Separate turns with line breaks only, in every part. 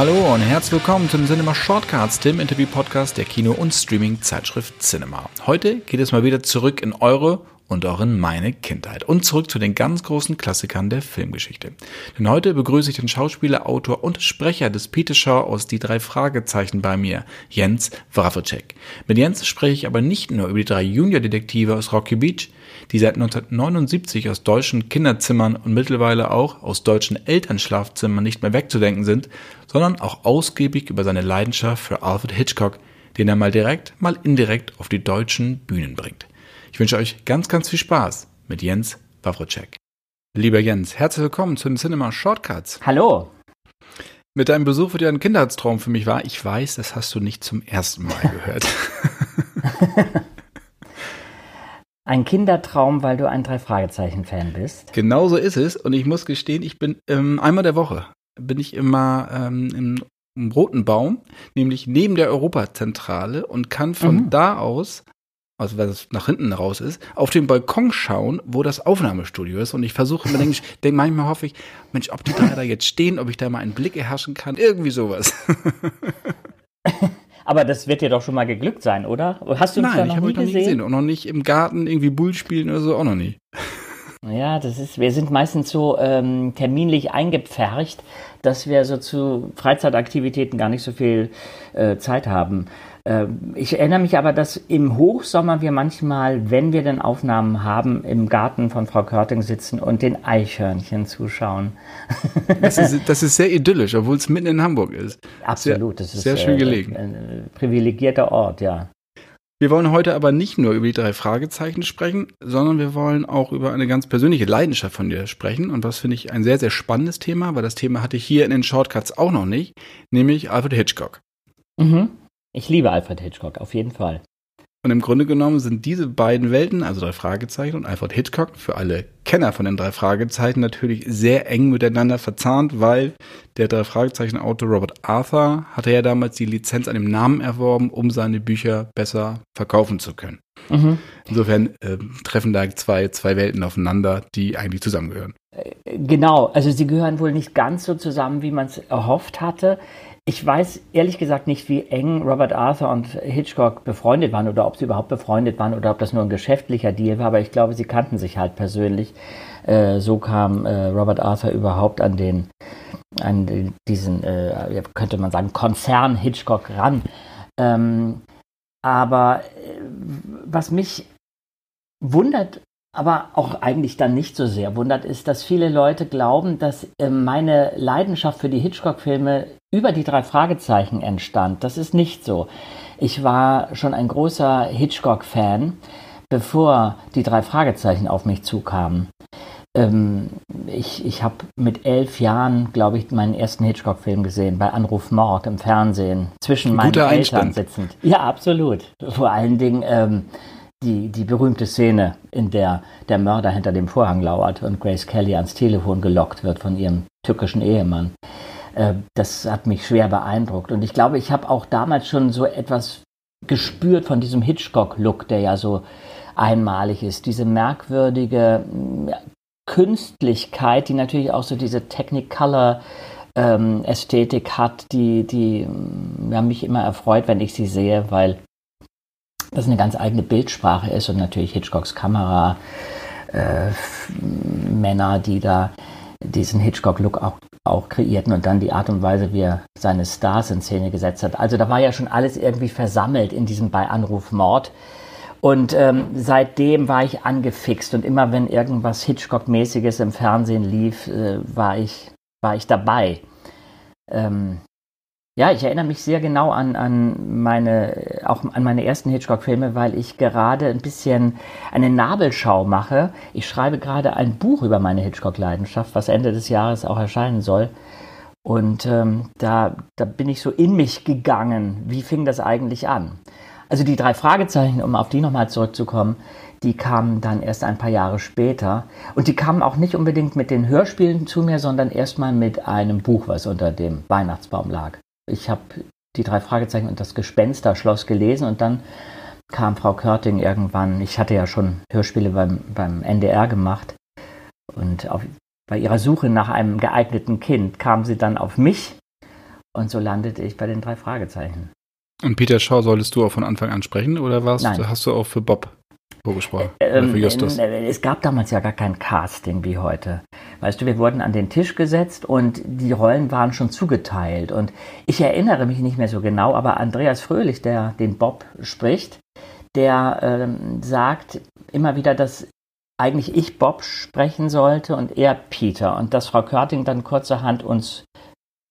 Hallo und herzlich willkommen zum Cinema Shortcuts, dem Interview-Podcast der Kino- und Streaming-Zeitschrift Cinema. Heute geht es mal wieder zurück in eure und auch in meine Kindheit und zurück zu den ganz großen Klassikern der Filmgeschichte. Denn heute begrüße ich den Schauspieler, Autor und Sprecher des Peter Shaw aus Die drei Fragezeichen bei mir, Jens Wawrczyk. Mit Jens spreche ich aber nicht nur über die drei Junior-Detektive aus Rocky Beach, die seit 1979 aus deutschen Kinderzimmern und mittlerweile auch aus deutschen Elternschlafzimmern nicht mehr wegzudenken sind, sondern auch ausgiebig über seine Leidenschaft für Alfred Hitchcock, den er mal direkt, mal indirekt auf die deutschen Bühnen bringt. Ich wünsche euch ganz, ganz viel Spaß mit Jens Wawrczyk. Lieber Jens, herzlich willkommen zu den Cinema Shortcuts.
Hallo.
Mit deinem Besuch wird ja ein Kindheitstraum für mich war. Ich weiß, das hast du nicht zum ersten Mal gehört.
Ein Kindertraum, weil du ein Drei-Fragezeichen-Fan bist.
Genau so ist es. Und ich muss gestehen, ich bin ähm, einmal der Woche bin ich immer ähm, im, im Roten Baum, nämlich neben der Europazentrale und kann von mhm. da aus also weil es nach hinten raus ist, auf den Balkon schauen, wo das Aufnahmestudio ist. Und ich versuche immer, denke ich, manchmal hoffe ich, Mensch, ob die drei da jetzt stehen, ob ich da mal einen Blick erhaschen kann, irgendwie sowas.
Aber das wird dir doch schon mal geglückt sein, oder? Hast du
uns Nein, da noch ich habe noch nie gesehen? Und noch nicht im Garten irgendwie Bull spielen oder so, auch noch nie.
Ja, das ist, wir sind meistens so ähm, terminlich eingepfercht, dass wir so zu Freizeitaktivitäten gar nicht so viel äh, Zeit haben. Ähm, ich erinnere mich aber, dass im Hochsommer wir manchmal, wenn wir denn Aufnahmen haben, im Garten von Frau Körting sitzen und den Eichhörnchen zuschauen.
Das ist, das ist sehr idyllisch, obwohl es mitten in Hamburg ist.
Absolut,
das ist sehr schön äh, gelegen.
Ein, ein privilegierter Ort, ja.
Wir wollen heute aber nicht nur über die drei Fragezeichen sprechen, sondern wir wollen auch über eine ganz persönliche Leidenschaft von dir sprechen. Und was finde ich ein sehr, sehr spannendes Thema, weil das Thema hatte ich hier in den Shortcuts auch noch nicht, nämlich Alfred Hitchcock.
Mhm. Ich liebe Alfred Hitchcock, auf jeden Fall.
Und im Grunde genommen sind diese beiden Welten, also drei Fragezeichen und Alfred Hitchcock, für alle Kenner von den drei Fragezeichen natürlich sehr eng miteinander verzahnt, weil der drei Fragezeichen Autor Robert Arthur hatte ja damals die Lizenz an dem Namen erworben, um seine Bücher besser verkaufen zu können. Mhm. Insofern äh, treffen da zwei, zwei Welten aufeinander, die eigentlich zusammengehören.
Äh, genau, also sie gehören wohl nicht ganz so zusammen, wie man es erhofft hatte. Ich weiß ehrlich gesagt nicht, wie eng Robert Arthur und Hitchcock befreundet waren oder ob sie überhaupt befreundet waren oder ob das nur ein geschäftlicher Deal war, aber ich glaube, sie kannten sich halt persönlich. Äh, so kam äh, Robert Arthur überhaupt an den, an diesen, äh, könnte man sagen, Konzern Hitchcock ran. Ähm, aber äh, was mich wundert aber auch eigentlich dann nicht so sehr wundert, ist, dass viele Leute glauben, dass äh, meine Leidenschaft für die Hitchcock-Filme über die drei Fragezeichen entstand. Das ist nicht so. Ich war schon ein großer Hitchcock-Fan, bevor die drei Fragezeichen auf mich zukamen. Ähm, ich ich habe mit elf Jahren, glaube ich, meinen ersten Hitchcock-Film gesehen, bei Anruf Mord im Fernsehen, zwischen meinen Eltern sitzend. Ja, absolut. Vor allen Dingen ähm, die, die berühmte Szene, in der der Mörder hinter dem Vorhang lauert und Grace Kelly ans Telefon gelockt wird von ihrem tückischen Ehemann. Äh, das hat mich schwer beeindruckt. Und ich glaube, ich habe auch damals schon so etwas gespürt von diesem Hitchcock-Look, der ja so einmalig ist. Diese merkwürdige ja, Künstlichkeit, die natürlich auch so diese Technicolor ähm, Ästhetik hat, die, die ja, mich immer erfreut, wenn ich sie sehe, weil das eine ganz eigene Bildsprache ist und natürlich Hitchcocks Kamera, äh, Männer, die da diesen Hitchcock-Look auch, auch kreierten und dann die Art und Weise, wie er seine Stars in Szene gesetzt hat. Also da war ja schon alles irgendwie versammelt in diesem bei Anruf Mord. Und ähm, seitdem war ich angefixt und immer wenn irgendwas Hitchcock-mäßiges im Fernsehen lief, äh, war, ich, war ich dabei. Ähm, ja, ich erinnere mich sehr genau an, an meine, auch an meine ersten Hitchcock-Filme, weil ich gerade ein bisschen eine Nabelschau mache. Ich schreibe gerade ein Buch über meine Hitchcock-Leidenschaft, was Ende des Jahres auch erscheinen soll. Und ähm, da, da bin ich so in mich gegangen. Wie fing das eigentlich an? Also die drei Fragezeichen, um auf die nochmal zurückzukommen, die kamen dann erst ein paar Jahre später. Und die kamen auch nicht unbedingt mit den Hörspielen zu mir, sondern erstmal mit einem Buch, was unter dem Weihnachtsbaum lag ich habe die drei Fragezeichen und das Gespensterschloss gelesen und dann kam Frau Körting irgendwann, ich hatte ja schon Hörspiele beim, beim NDR gemacht und auf, bei ihrer Suche nach einem geeigneten Kind kam sie dann auf mich Und so landete ich bei den drei Fragezeichen.
Und Peter Shaw solltest du auch von Anfang an sprechen oder warst,
Nein.
hast du auch für Bob vorgesprochen?
Ähm, äh, Es gab damals ja gar kein Casting wie heute. Weißt du, wir wurden an den Tisch gesetzt und die Rollen waren schon zugeteilt. Und ich erinnere mich nicht mehr so genau, aber Andreas Fröhlich, der den Bob spricht, der ähm, sagt immer wieder, dass eigentlich ich Bob sprechen sollte und er Peter. Und dass Frau Körting dann kurzerhand uns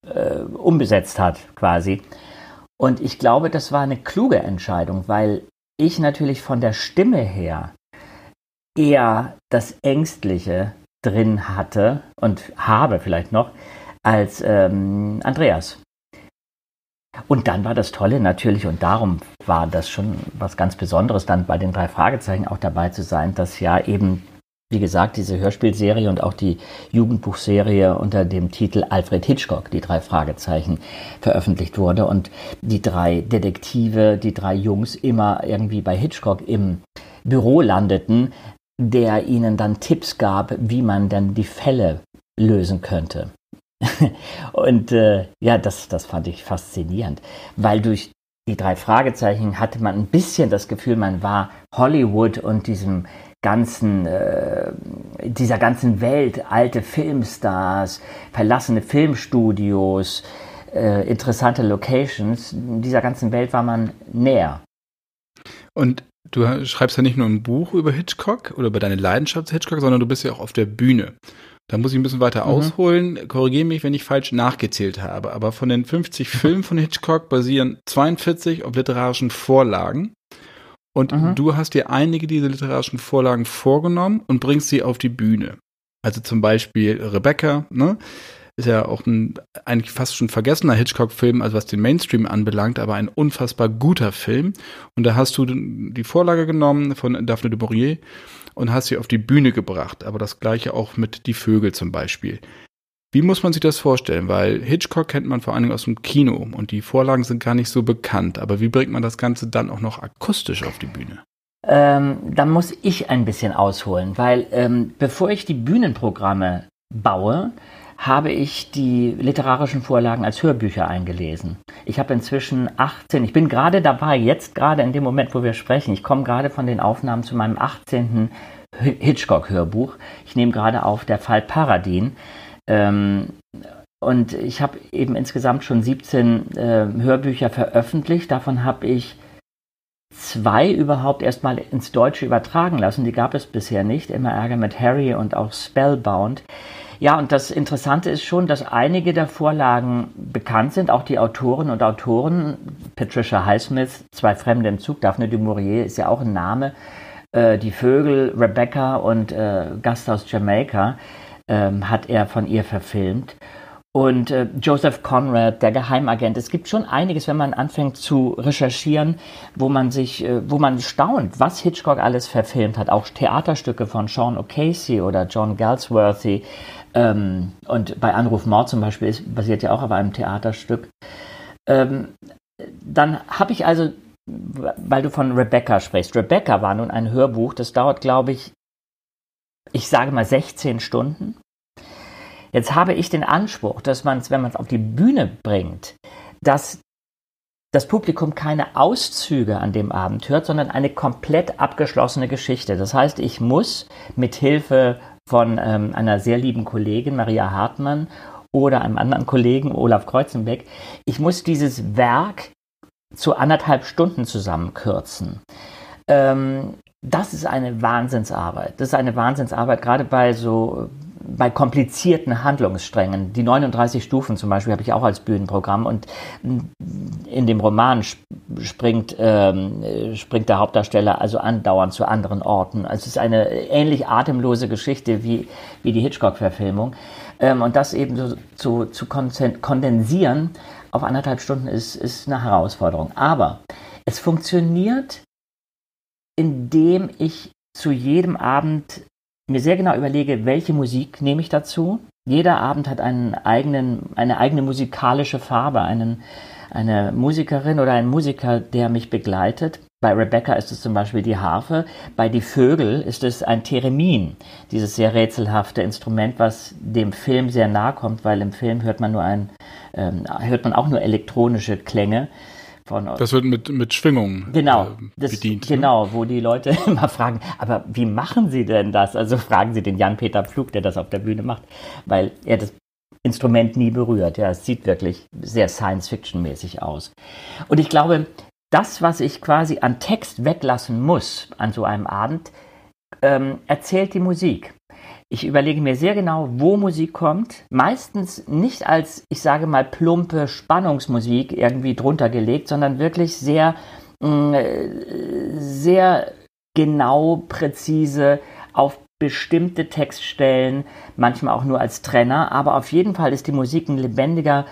äh, umbesetzt hat, quasi. Und ich glaube, das war eine kluge Entscheidung, weil ich natürlich von der Stimme her eher das Ängstliche drin hatte und habe vielleicht noch als ähm, Andreas. Und dann war das Tolle natürlich, und darum war das schon was ganz Besonderes, dann bei den drei Fragezeichen auch dabei zu sein, dass ja eben, wie gesagt, diese Hörspielserie und auch die Jugendbuchserie unter dem Titel Alfred Hitchcock, die drei Fragezeichen, veröffentlicht wurde und die drei Detektive, die drei Jungs immer irgendwie bei Hitchcock im Büro landeten, der ihnen dann Tipps gab, wie man dann die Fälle lösen könnte. und äh, ja, das, das fand ich faszinierend, weil durch die drei Fragezeichen hatte man ein bisschen das Gefühl, man war Hollywood und diesem ganzen, äh, dieser ganzen Welt, alte Filmstars, verlassene Filmstudios, äh, interessante Locations, dieser ganzen Welt war man näher.
Und du schreibst ja nicht nur ein Buch über Hitchcock oder über deine Leidenschaft zu Hitchcock, sondern du bist ja auch auf der Bühne. Da muss ich ein bisschen weiter mhm. ausholen. Korrigiere mich, wenn ich falsch nachgezählt habe. Aber von den 50 Filmen von Hitchcock basieren 42 auf literarischen Vorlagen. Und mhm. du hast dir einige dieser literarischen Vorlagen vorgenommen und bringst sie auf die Bühne. Also zum Beispiel Rebecca, ne? Ist ja auch ein eigentlich fast schon vergessener Hitchcock-Film, also was den Mainstream anbelangt, aber ein unfassbar guter Film. Und da hast du die Vorlage genommen von Daphne du Maurier und hast sie auf die Bühne gebracht. Aber das gleiche auch mit Die Vögel zum Beispiel. Wie muss man sich das vorstellen? Weil Hitchcock kennt man vor allen Dingen aus dem Kino und die Vorlagen sind gar nicht so bekannt. Aber wie bringt man das Ganze dann auch noch akustisch auf die Bühne?
Ähm, da muss ich ein bisschen ausholen, weil ähm, bevor ich die Bühnenprogramme baue, habe ich die literarischen Vorlagen als Hörbücher eingelesen. Ich habe inzwischen 18, ich bin gerade dabei, jetzt gerade in dem Moment, wo wir sprechen, ich komme gerade von den Aufnahmen zu meinem 18. Hitchcock-Hörbuch. Ich nehme gerade auf der Fall Paradin. Ähm, und ich habe eben insgesamt schon 17 äh, Hörbücher veröffentlicht. Davon habe ich zwei überhaupt erstmal ins Deutsche übertragen lassen. Die gab es bisher nicht. Immer Ärger mit Harry und auch Spellbound. Ja, und das Interessante ist schon, dass einige der Vorlagen bekannt sind, auch die Autoren und Autoren. Patricia Highsmith, Zwei Fremde im Zug, Daphne du Maurier ist ja auch ein Name. Äh, die Vögel, Rebecca und äh, Gasthaus Jamaica ähm, hat er von ihr verfilmt. Und äh, Joseph Conrad, der Geheimagent. Es gibt schon einiges, wenn man anfängt zu recherchieren, wo man sich, äh, wo man staunt, was Hitchcock alles verfilmt hat. Auch Theaterstücke von Sean O'Casey oder John Galsworthy. Ähm, und bei Anruf Mord zum Beispiel ist, basiert ja auch auf einem Theaterstück. Ähm, dann habe ich also, weil du von Rebecca sprichst. Rebecca war nun ein Hörbuch, das dauert, glaube ich, ich sage mal 16 Stunden. Jetzt habe ich den Anspruch, dass man es, wenn man es auf die Bühne bringt, dass das Publikum keine Auszüge an dem Abend hört, sondern eine komplett abgeschlossene Geschichte. Das heißt, ich muss mit Hilfe von ähm, einer sehr lieben Kollegin, Maria Hartmann, oder einem anderen Kollegen, Olaf Kreuzenbeck, ich muss dieses Werk zu anderthalb Stunden zusammenkürzen. Ähm, das ist eine Wahnsinnsarbeit. Das ist eine Wahnsinnsarbeit, gerade bei so bei komplizierten Handlungssträngen. Die 39 Stufen zum Beispiel habe ich auch als Bühnenprogramm und in dem Roman springt, ähm, springt der Hauptdarsteller also andauernd zu anderen Orten. Also es ist eine ähnlich atemlose Geschichte wie, wie die Hitchcock-Verfilmung. Ähm, und das eben so, zu, zu kondensieren auf anderthalb Stunden ist, ist eine Herausforderung. Aber es funktioniert, indem ich zu jedem Abend mir sehr genau überlege, welche Musik nehme ich dazu. Jeder Abend hat einen eigenen, eine eigene musikalische Farbe, einen, eine Musikerin oder ein Musiker, der mich begleitet. Bei Rebecca ist es zum Beispiel die Harfe, bei Die Vögel ist es ein Theremin, dieses sehr rätselhafte Instrument, was dem Film sehr nahe kommt, weil im Film hört man nur ein, ähm, hört man auch nur elektronische Klänge.
Von, das wird mit, mit Schwingungen
genau, äh, bedient. Das, ne? genau, wo die Leute immer fragen, aber wie machen Sie denn das? Also fragen Sie den Jan-Peter Pflug, der das auf der Bühne macht, weil er das Instrument nie berührt. Ja, es sieht wirklich sehr Science-Fiction-mäßig aus. Und ich glaube, das, was ich quasi an Text weglassen muss an so einem Abend, ähm, erzählt die Musik. Ich überlege mir sehr genau, wo Musik kommt. Meistens nicht als, ich sage mal, plumpe Spannungsmusik irgendwie drunter gelegt, sondern wirklich sehr, mm, sehr genau, präzise auf bestimmte Textstellen, manchmal auch nur als Trenner, aber auf jeden Fall ist die Musik ein lebendiger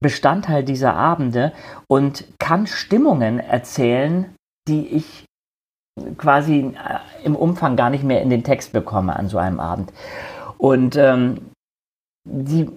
Bestandteil dieser Abende und kann Stimmungen erzählen, die ich quasi äh, im Umfang gar nicht mehr in den Text bekomme an so einem Abend. Und ähm, die,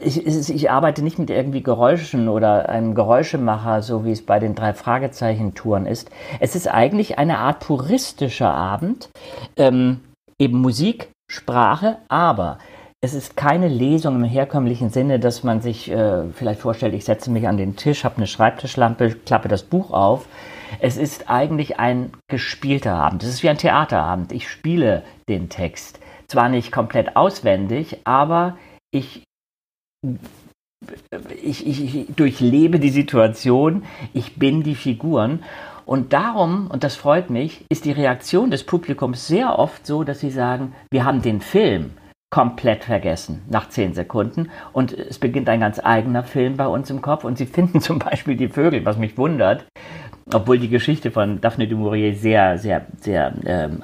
ich, ich, arbeite nicht mit irgendwie Geräuschen oder einem Geräuschemacher, so wie es bei den drei Fragezeichen-Touren ist. Es ist eigentlich eine Art puristischer Abend. Ähm, eben Musik, Sprache, aber es ist keine Lesung im herkömmlichen Sinne, dass man sich äh, vielleicht vorstellt, ich setze mich an den Tisch, habe eine Schreibtischlampe, klappe das Buch auf. Es ist eigentlich ein gespielter Abend. Es ist wie ein Theaterabend. Ich spiele den Text. Zwar nicht komplett auswendig, aber ich, ich, ich, ich durchlebe die Situation, ich bin die Figuren und darum, und das freut mich, ist die Reaktion des Publikums sehr oft so, dass sie sagen, wir haben den Film komplett vergessen nach zehn Sekunden und es beginnt ein ganz eigener Film bei uns im Kopf und sie finden zum Beispiel die Vögel, was mich wundert, obwohl die Geschichte von Daphne du Maurier sehr, sehr, sehr ähm,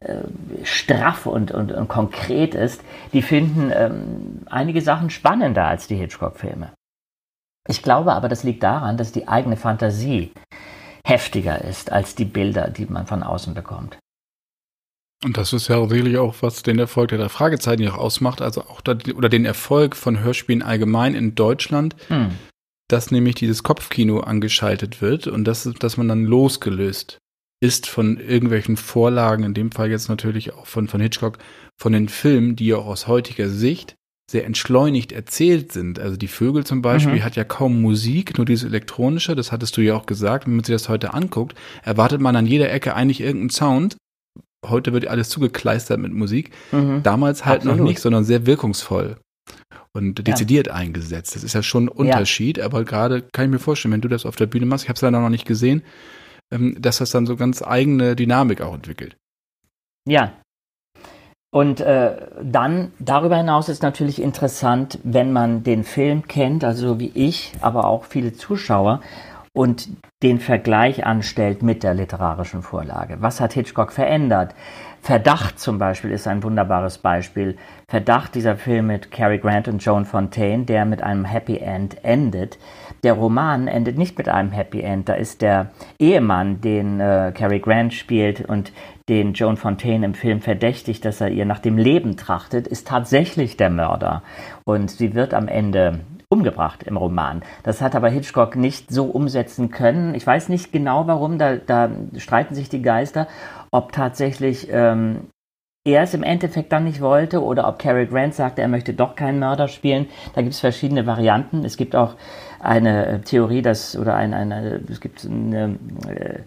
äh, straff und, und, und, konkret ist, die finden ähm, einige Sachen spannender als die Hitchcock-Filme. Ich glaube aber, das liegt daran, dass die eigene Fantasie heftiger ist als die Bilder, die man von außen bekommt.
Und das ist ja sicherlich auch, was den Erfolg der Fragezeichen auch ausmacht, also auch da, oder den Erfolg von Hörspielen allgemein in Deutschland, hm. Dass nämlich dieses Kopfkino angeschaltet wird und dass, dass man dann losgelöst ist von irgendwelchen Vorlagen, in dem Fall jetzt natürlich auch von, von Hitchcock, von den Filmen, die ja auch aus heutiger Sicht sehr entschleunigt erzählt sind. Also die Vögel zum Beispiel mhm. hat ja kaum Musik, nur dieses elektronische, das hattest du ja auch gesagt, wenn man sich das heute anguckt, erwartet man an jeder Ecke eigentlich irgendeinen Sound. Heute wird alles zugekleistert mit Musik. Mhm. Damals halt Absolut. noch nicht, sondern sehr wirkungsvoll und dezidiert ja. eingesetzt. Das ist ja schon ein Unterschied, ja. aber gerade kann ich mir vorstellen, wenn du das auf der Bühne machst, ich habe es leider noch nicht gesehen, ähm, dass das dann so ganz eigene Dynamik auch entwickelt.
Ja, und äh, dann darüber hinaus ist natürlich interessant, wenn man den Film kennt, also wie ich, aber auch viele Zuschauer, und den Vergleich anstellt mit der literarischen Vorlage. Was hat Hitchcock verändert? Verdacht zum Beispiel ist ein wunderbares Beispiel. Verdacht dieser Film mit Cary Grant und Joan Fontaine, der mit einem Happy End endet. Der Roman endet nicht mit einem Happy End. Da ist der Ehemann, den äh, Cary Grant spielt und den Joan Fontaine im Film verdächtigt, dass er ihr nach dem Leben trachtet, ist tatsächlich der Mörder. Und sie wird am Ende umgebracht im Roman. Das hat aber Hitchcock nicht so umsetzen können. Ich weiß nicht genau warum, da, da streiten sich die Geister, ob tatsächlich ähm, er es im Endeffekt dann nicht wollte oder ob Cary Grant sagte, er möchte doch keinen Mörder spielen. Da gibt es verschiedene Varianten. Es gibt auch eine äh, Theorie, dass oder eine, eine es gibt eine äh,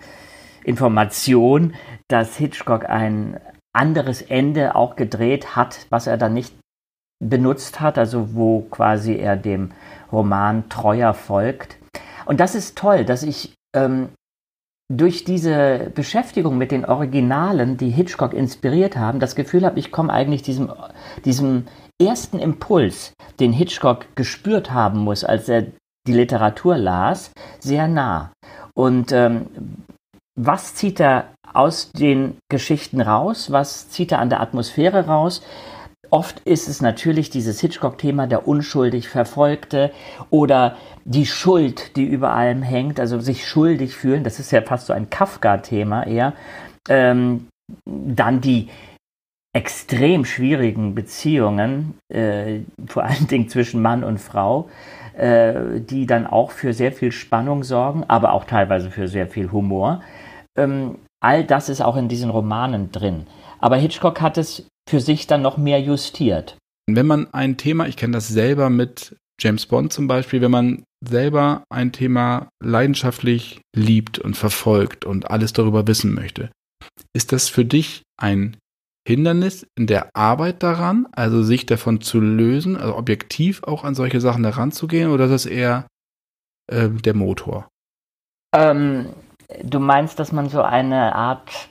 Information, dass Hitchcock ein anderes Ende auch gedreht hat, was er dann nicht benutzt hat, also wo quasi er dem Roman treuer folgt. Und das ist toll, dass ich ähm, durch diese Beschäftigung mit den Originalen, die Hitchcock inspiriert haben, das Gefühl habe, ich komme eigentlich diesem, diesem ersten Impuls, den Hitchcock gespürt haben muss, als er die Literatur las, sehr nah. Und ähm, was zieht er aus den Geschichten raus? Was zieht er an der Atmosphäre raus? Oft ist es natürlich dieses Hitchcock-Thema der unschuldig Verfolgte oder die Schuld, die über allem hängt, also sich schuldig fühlen. Das ist ja fast so ein Kafka-Thema eher. Ähm, dann die extrem schwierigen Beziehungen, äh, vor allen Dingen zwischen Mann und Frau, äh, die dann auch für sehr viel Spannung sorgen, aber auch teilweise für sehr viel Humor. Ähm, all das ist auch in diesen Romanen drin. Aber Hitchcock hat es für sich dann noch mehr justiert.
Wenn man ein Thema, ich kenne das selber mit James Bond zum Beispiel, wenn man selber ein Thema leidenschaftlich liebt und verfolgt und alles darüber wissen möchte, ist das für dich ein Hindernis in der Arbeit daran, also sich davon zu lösen, also objektiv auch an solche Sachen heranzugehen, oder ist das eher äh, der Motor?
Ähm, du meinst, dass man so eine Art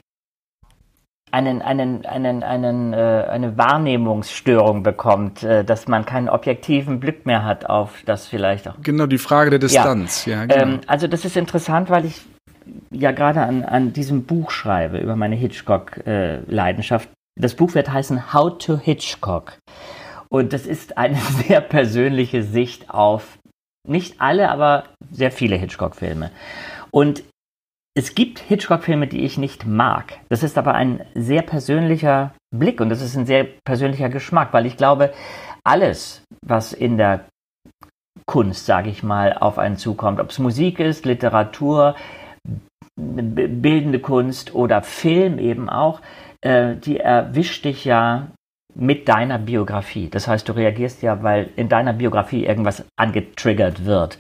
einen, einen, einen, einen, äh, eine Wahrnehmungsstörung bekommt, äh, dass man keinen objektiven Blick mehr hat auf das vielleicht auch.
Genau, die Frage der Distanz.
Ja, ja genau. ähm, also das ist interessant, weil ich ja gerade an, an diesem Buch schreibe über meine Hitchcock-Leidenschaft. das Buch wird heißen How to Hitchcock. Und das ist eine sehr persönliche Sicht auf nicht alle, aber sehr viele Hitchcock-Filme. Und es gibt Hitchcock-Filme, die ich nicht mag. Das ist aber ein sehr persönlicher Blick und das ist ein sehr persönlicher Geschmack, weil ich glaube, alles, was in der Kunst, sage ich mal, auf einen zukommt, ob es Musik ist, Literatur, bildende Kunst oder Film eben auch, äh, die erwischt dich ja mit deiner Biografie. Das heißt, du reagierst ja, weil in deiner Biografie irgendwas angetriggert wird.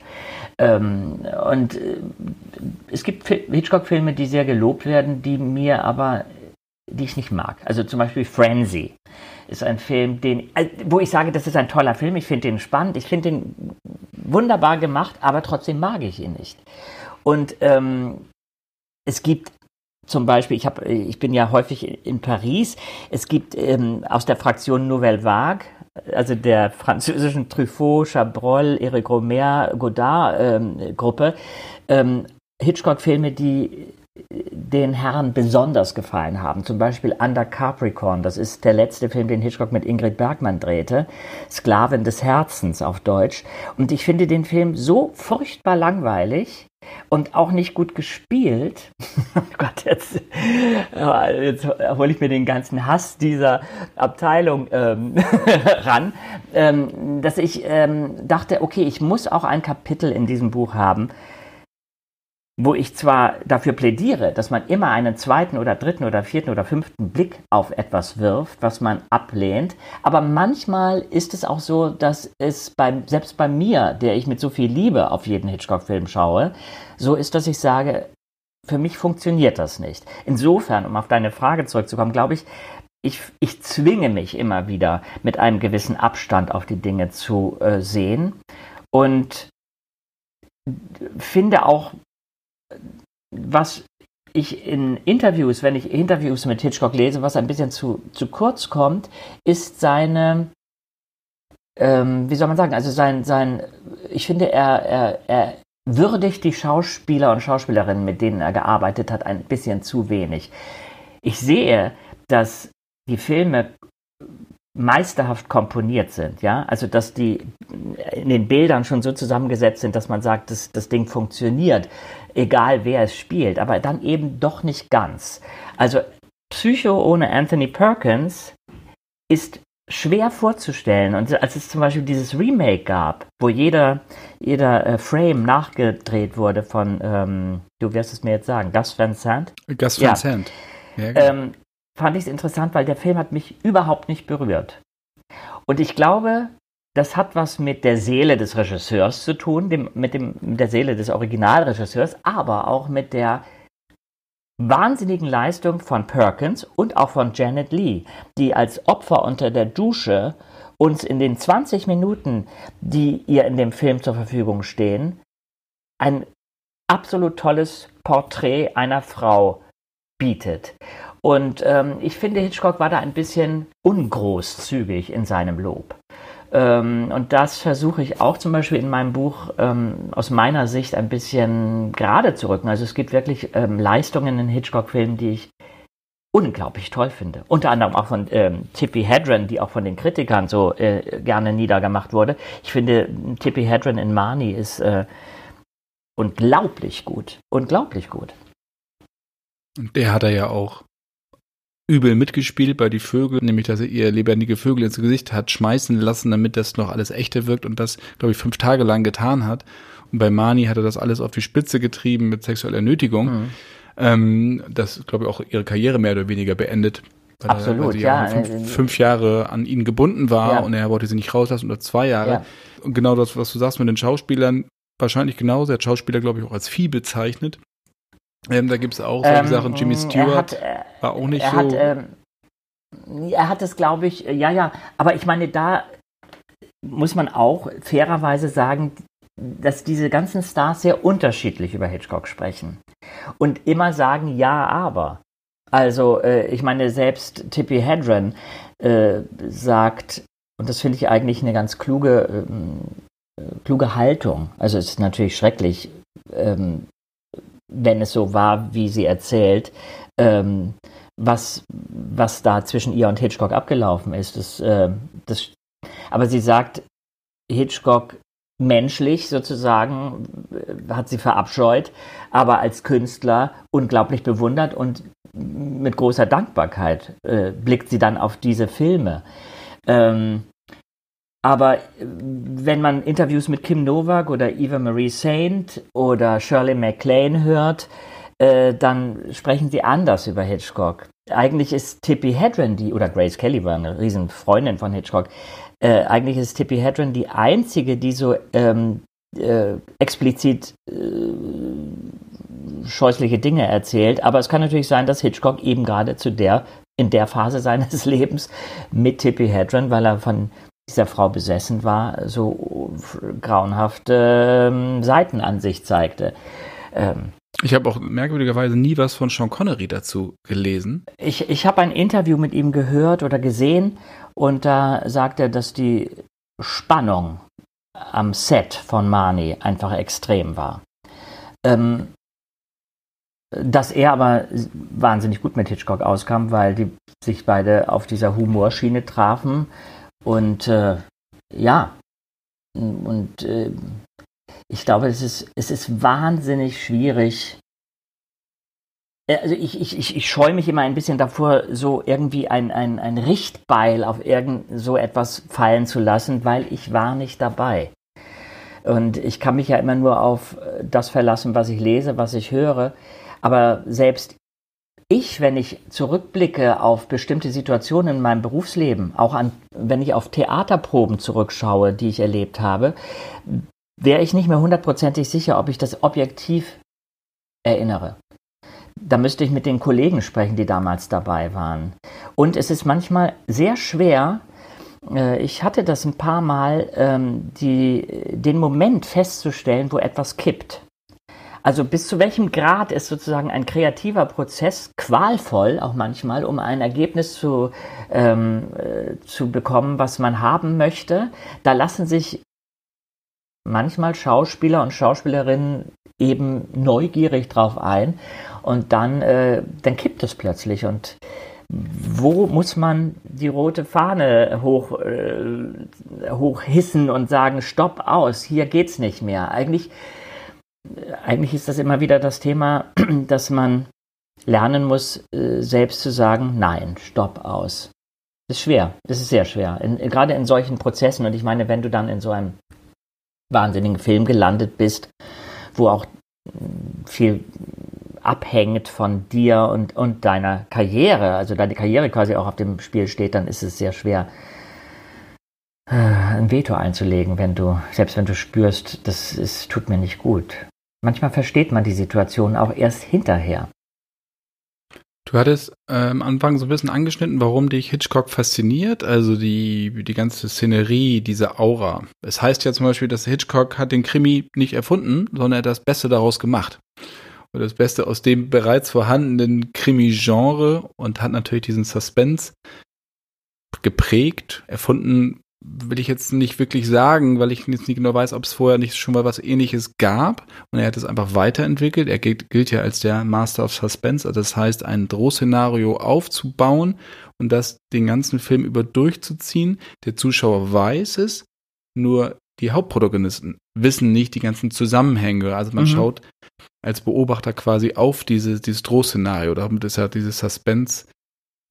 Ähm, und äh, es gibt Hitchcock-Filme, die sehr gelobt werden, die mir aber, die ich nicht mag. Also zum Beispiel Frenzy ist ein Film, den, äh, wo ich sage, das ist ein toller Film, ich finde den spannend, ich finde den wunderbar gemacht, aber trotzdem mag ich ihn nicht. Und ähm, es gibt zum Beispiel, ich, hab, ich bin ja häufig in Paris, es gibt ähm, aus der Fraktion Nouvelle Vague, also der französischen Truffaut, Chabrol, Eric Romer, Godard ähm, Gruppe, ähm, Hitchcock-Filme, die den Herren besonders gefallen haben. Zum Beispiel Under Capricorn, das ist der letzte Film, den Hitchcock mit Ingrid Bergmann drehte. Sklavin des Herzens auf Deutsch. Und ich finde den Film so furchtbar langweilig, und auch nicht gut gespielt. oh Gott, jetzt, jetzt hole ich mir den ganzen Hass dieser Abteilung ähm, ran, ähm, dass ich ähm, dachte, okay, ich muss auch ein Kapitel in diesem Buch haben, wo ich zwar dafür plädiere, dass man immer einen zweiten oder dritten oder vierten oder fünften Blick auf etwas wirft, was man ablehnt, aber manchmal ist es auch so, dass es beim, selbst bei mir, der ich mit so viel Liebe auf jeden Hitchcock-Film schaue, so ist, dass ich sage, für mich funktioniert das nicht. Insofern, um auf deine Frage zurückzukommen, glaube ich, ich, ich zwinge mich immer wieder mit einem gewissen Abstand auf die Dinge zu äh, sehen und finde auch was ich in Interviews, wenn ich Interviews mit Hitchcock lese, was ein bisschen zu, zu kurz kommt, ist seine, ähm, wie soll man sagen, also sein, sein ich finde, er, er, er würdigt die Schauspieler und Schauspielerinnen, mit denen er gearbeitet hat, ein bisschen zu wenig. Ich sehe, dass die Filme meisterhaft komponiert sind, ja, also dass die in den Bildern schon so zusammengesetzt sind, dass man sagt, das, das Ding funktioniert, egal wer es spielt, aber dann eben doch nicht ganz. Also Psycho ohne Anthony Perkins ist schwer vorzustellen. Und als es zum Beispiel dieses Remake gab, wo jeder, jeder äh, Frame nachgedreht wurde von, ähm, du wirst es mir jetzt sagen, Gus Van Sant.
Gus Van Sant.
Ja. Ja, genau. ähm, fand ich es interessant, weil der Film hat mich überhaupt nicht berührt. Und ich glaube, das hat was mit der Seele des Regisseurs zu tun, dem, mit, dem, mit der Seele des Originalregisseurs, aber auch mit der wahnsinnigen Leistung von Perkins und auch von Janet Lee, die als Opfer unter der Dusche uns in den 20 Minuten, die ihr in dem Film zur Verfügung stehen, ein absolut tolles Porträt einer Frau bietet. Und ähm, ich finde, Hitchcock war da ein bisschen ungroßzügig in seinem Lob. Ähm, und das versuche ich auch zum Beispiel in meinem Buch ähm, aus meiner Sicht ein bisschen gerade zu rücken. Also es gibt wirklich ähm, Leistungen in Hitchcock-Filmen, die ich unglaublich toll finde. Unter anderem auch von ähm, Tippi Hedren, die auch von den Kritikern so äh, gerne niedergemacht wurde. Ich finde, Tippi Hedren in Marnie ist äh, unglaublich gut. Unglaublich gut.
Und der hat er ja auch übel mitgespielt bei die Vögel, nämlich dass er ihr lebendige Vögel ins Gesicht hat schmeißen lassen, damit das noch alles echte wirkt und das, glaube ich, fünf Tage lang getan hat. Und bei Mani hat er das alles auf die Spitze getrieben mit sexueller Nötigung. Mhm. Ähm, das, glaube ich, auch ihre Karriere mehr oder weniger beendet.
Weil Absolut, er, ja.
Fünf, äh, fünf, Jahre an ihn gebunden war ja. und er wollte sie nicht rauslassen oder zwei Jahre. Ja. Und genau das, was du sagst mit den Schauspielern, wahrscheinlich genauso. Er hat Schauspieler, glaube ich, auch als Vieh bezeichnet. Ähm, da gibt es auch solche ähm, Sachen. Jimmy Stewart hat, äh, war auch nicht
er
so.
Hat, ähm, er hat es, glaube ich, ja, ja. Aber ich meine, da muss man auch fairerweise sagen, dass diese ganzen Stars sehr unterschiedlich über Hitchcock sprechen und immer sagen ja, aber. Also äh, ich meine, selbst Tippi Hedren äh, sagt, und das finde ich eigentlich eine ganz kluge, ähm, äh, kluge Haltung. Also es ist natürlich schrecklich, ähm, wenn es so war, wie sie erzählt, ähm, was, was da zwischen ihr und Hitchcock abgelaufen ist. Das, äh, das, aber sie sagt, Hitchcock menschlich sozusagen äh, hat sie verabscheut, aber als Künstler unglaublich bewundert und mit großer Dankbarkeit äh, blickt sie dann auf diese Filme. Ähm, aber äh, wenn man Interviews mit Kim Novak oder Eva Marie Saint oder Shirley MacLaine hört, äh, dann sprechen sie anders über Hitchcock. Eigentlich ist Tippi Hedren die, oder Grace Kelly war eine riesen Freundin von Hitchcock, äh, eigentlich ist Tippi Hedren die einzige, die so ähm, äh, explizit äh, scheußliche Dinge erzählt. Aber es kann natürlich sein, dass Hitchcock eben gerade zu der, in der Phase seines Lebens mit Tippi Hedren, weil er von dieser Frau besessen war, so grauenhafte ähm, Seitenansicht zeigte. Ähm,
ich habe auch merkwürdigerweise nie was von Sean Connery dazu gelesen.
Ich, ich habe ein Interview mit ihm gehört oder gesehen und da sagt er, dass die Spannung am Set von Marnie einfach extrem war. Ähm, dass er aber wahnsinnig gut mit Hitchcock auskam, weil die sich beide auf dieser Humorschiene trafen. Und äh, ja, und äh, ich glaube, es ist, es ist wahnsinnig schwierig. Äh, also ich, ich, ich, ich scheue mich immer ein bisschen davor, so irgendwie ein, ein, ein Richtbeil auf irgend so etwas fallen zu lassen, weil ich war nicht dabei. Und ich kann mich ja immer nur auf das verlassen, was ich lese, was ich höre. Aber selbst ich, wenn ich zurückblicke auf bestimmte Situationen in meinem Berufsleben, auch an, wenn ich auf Theaterproben zurückschaue, die ich erlebt habe, wäre ich nicht mehr hundertprozentig sicher, ob ich das objektiv erinnere. Da müsste ich mit den Kollegen sprechen, die damals dabei waren. Und es ist manchmal sehr schwer, äh, ich hatte das ein paar Mal, ähm, die, den Moment festzustellen, wo etwas kippt. Also bis zu welchem Grad ist sozusagen ein kreativer Prozess qualvoll, auch manchmal, um ein Ergebnis zu, ähm, äh, zu bekommen, was man haben möchte. Da lassen sich manchmal Schauspieler und Schauspielerinnen eben neugierig drauf ein und dann, äh, dann kippt es plötzlich und wo muss man die rote Fahne hoch, äh, hochhissen und sagen, stopp aus, hier geht's nicht mehr. Eigentlich, eigentlich ist das immer wieder das Thema, dass man lernen muss, äh, selbst zu sagen, nein, stopp aus. Das ist schwer, das ist sehr schwer. In, gerade in solchen Prozessen und ich meine, wenn du dann in so einem wahnsinnigen Film gelandet bist, wo auch viel abhängt von dir und, und deiner Karriere, also deine Karriere quasi auch auf dem Spiel steht, dann ist es sehr schwer, äh, ein Veto einzulegen, wenn du, selbst wenn du spürst, das ist, tut mir nicht gut. Manchmal versteht man die Situation auch erst hinterher.
Du hattest äh, am Anfang so ein bisschen angeschnitten, warum dich Hitchcock fasziniert, also die, die ganze Szenerie, diese Aura. Es heißt ja zum Beispiel, dass Hitchcock hat den Krimi nicht erfunden, sondern er hat das Beste daraus gemacht. Oder das Beste aus dem bereits vorhandenen Krimi-Genre und hat natürlich diesen Suspense geprägt, erfunden will ich jetzt nicht wirklich sagen, weil ich jetzt nicht genau weiß, ob es vorher nicht schon mal was ähnliches gab. Und er hat es einfach weiterentwickelt. Er gilt, gilt ja als der Master of Suspense. Also das heißt, ein Drohszenario aufzubauen und das den ganzen Film über durchzuziehen. Der Zuschauer weiß es, nur die Hauptprotagonisten wissen nicht die ganzen Zusammenhänge. Also man mhm. schaut als Beobachter quasi auf diese, dieses Drohszenario. Damit ist ja dieses Suspense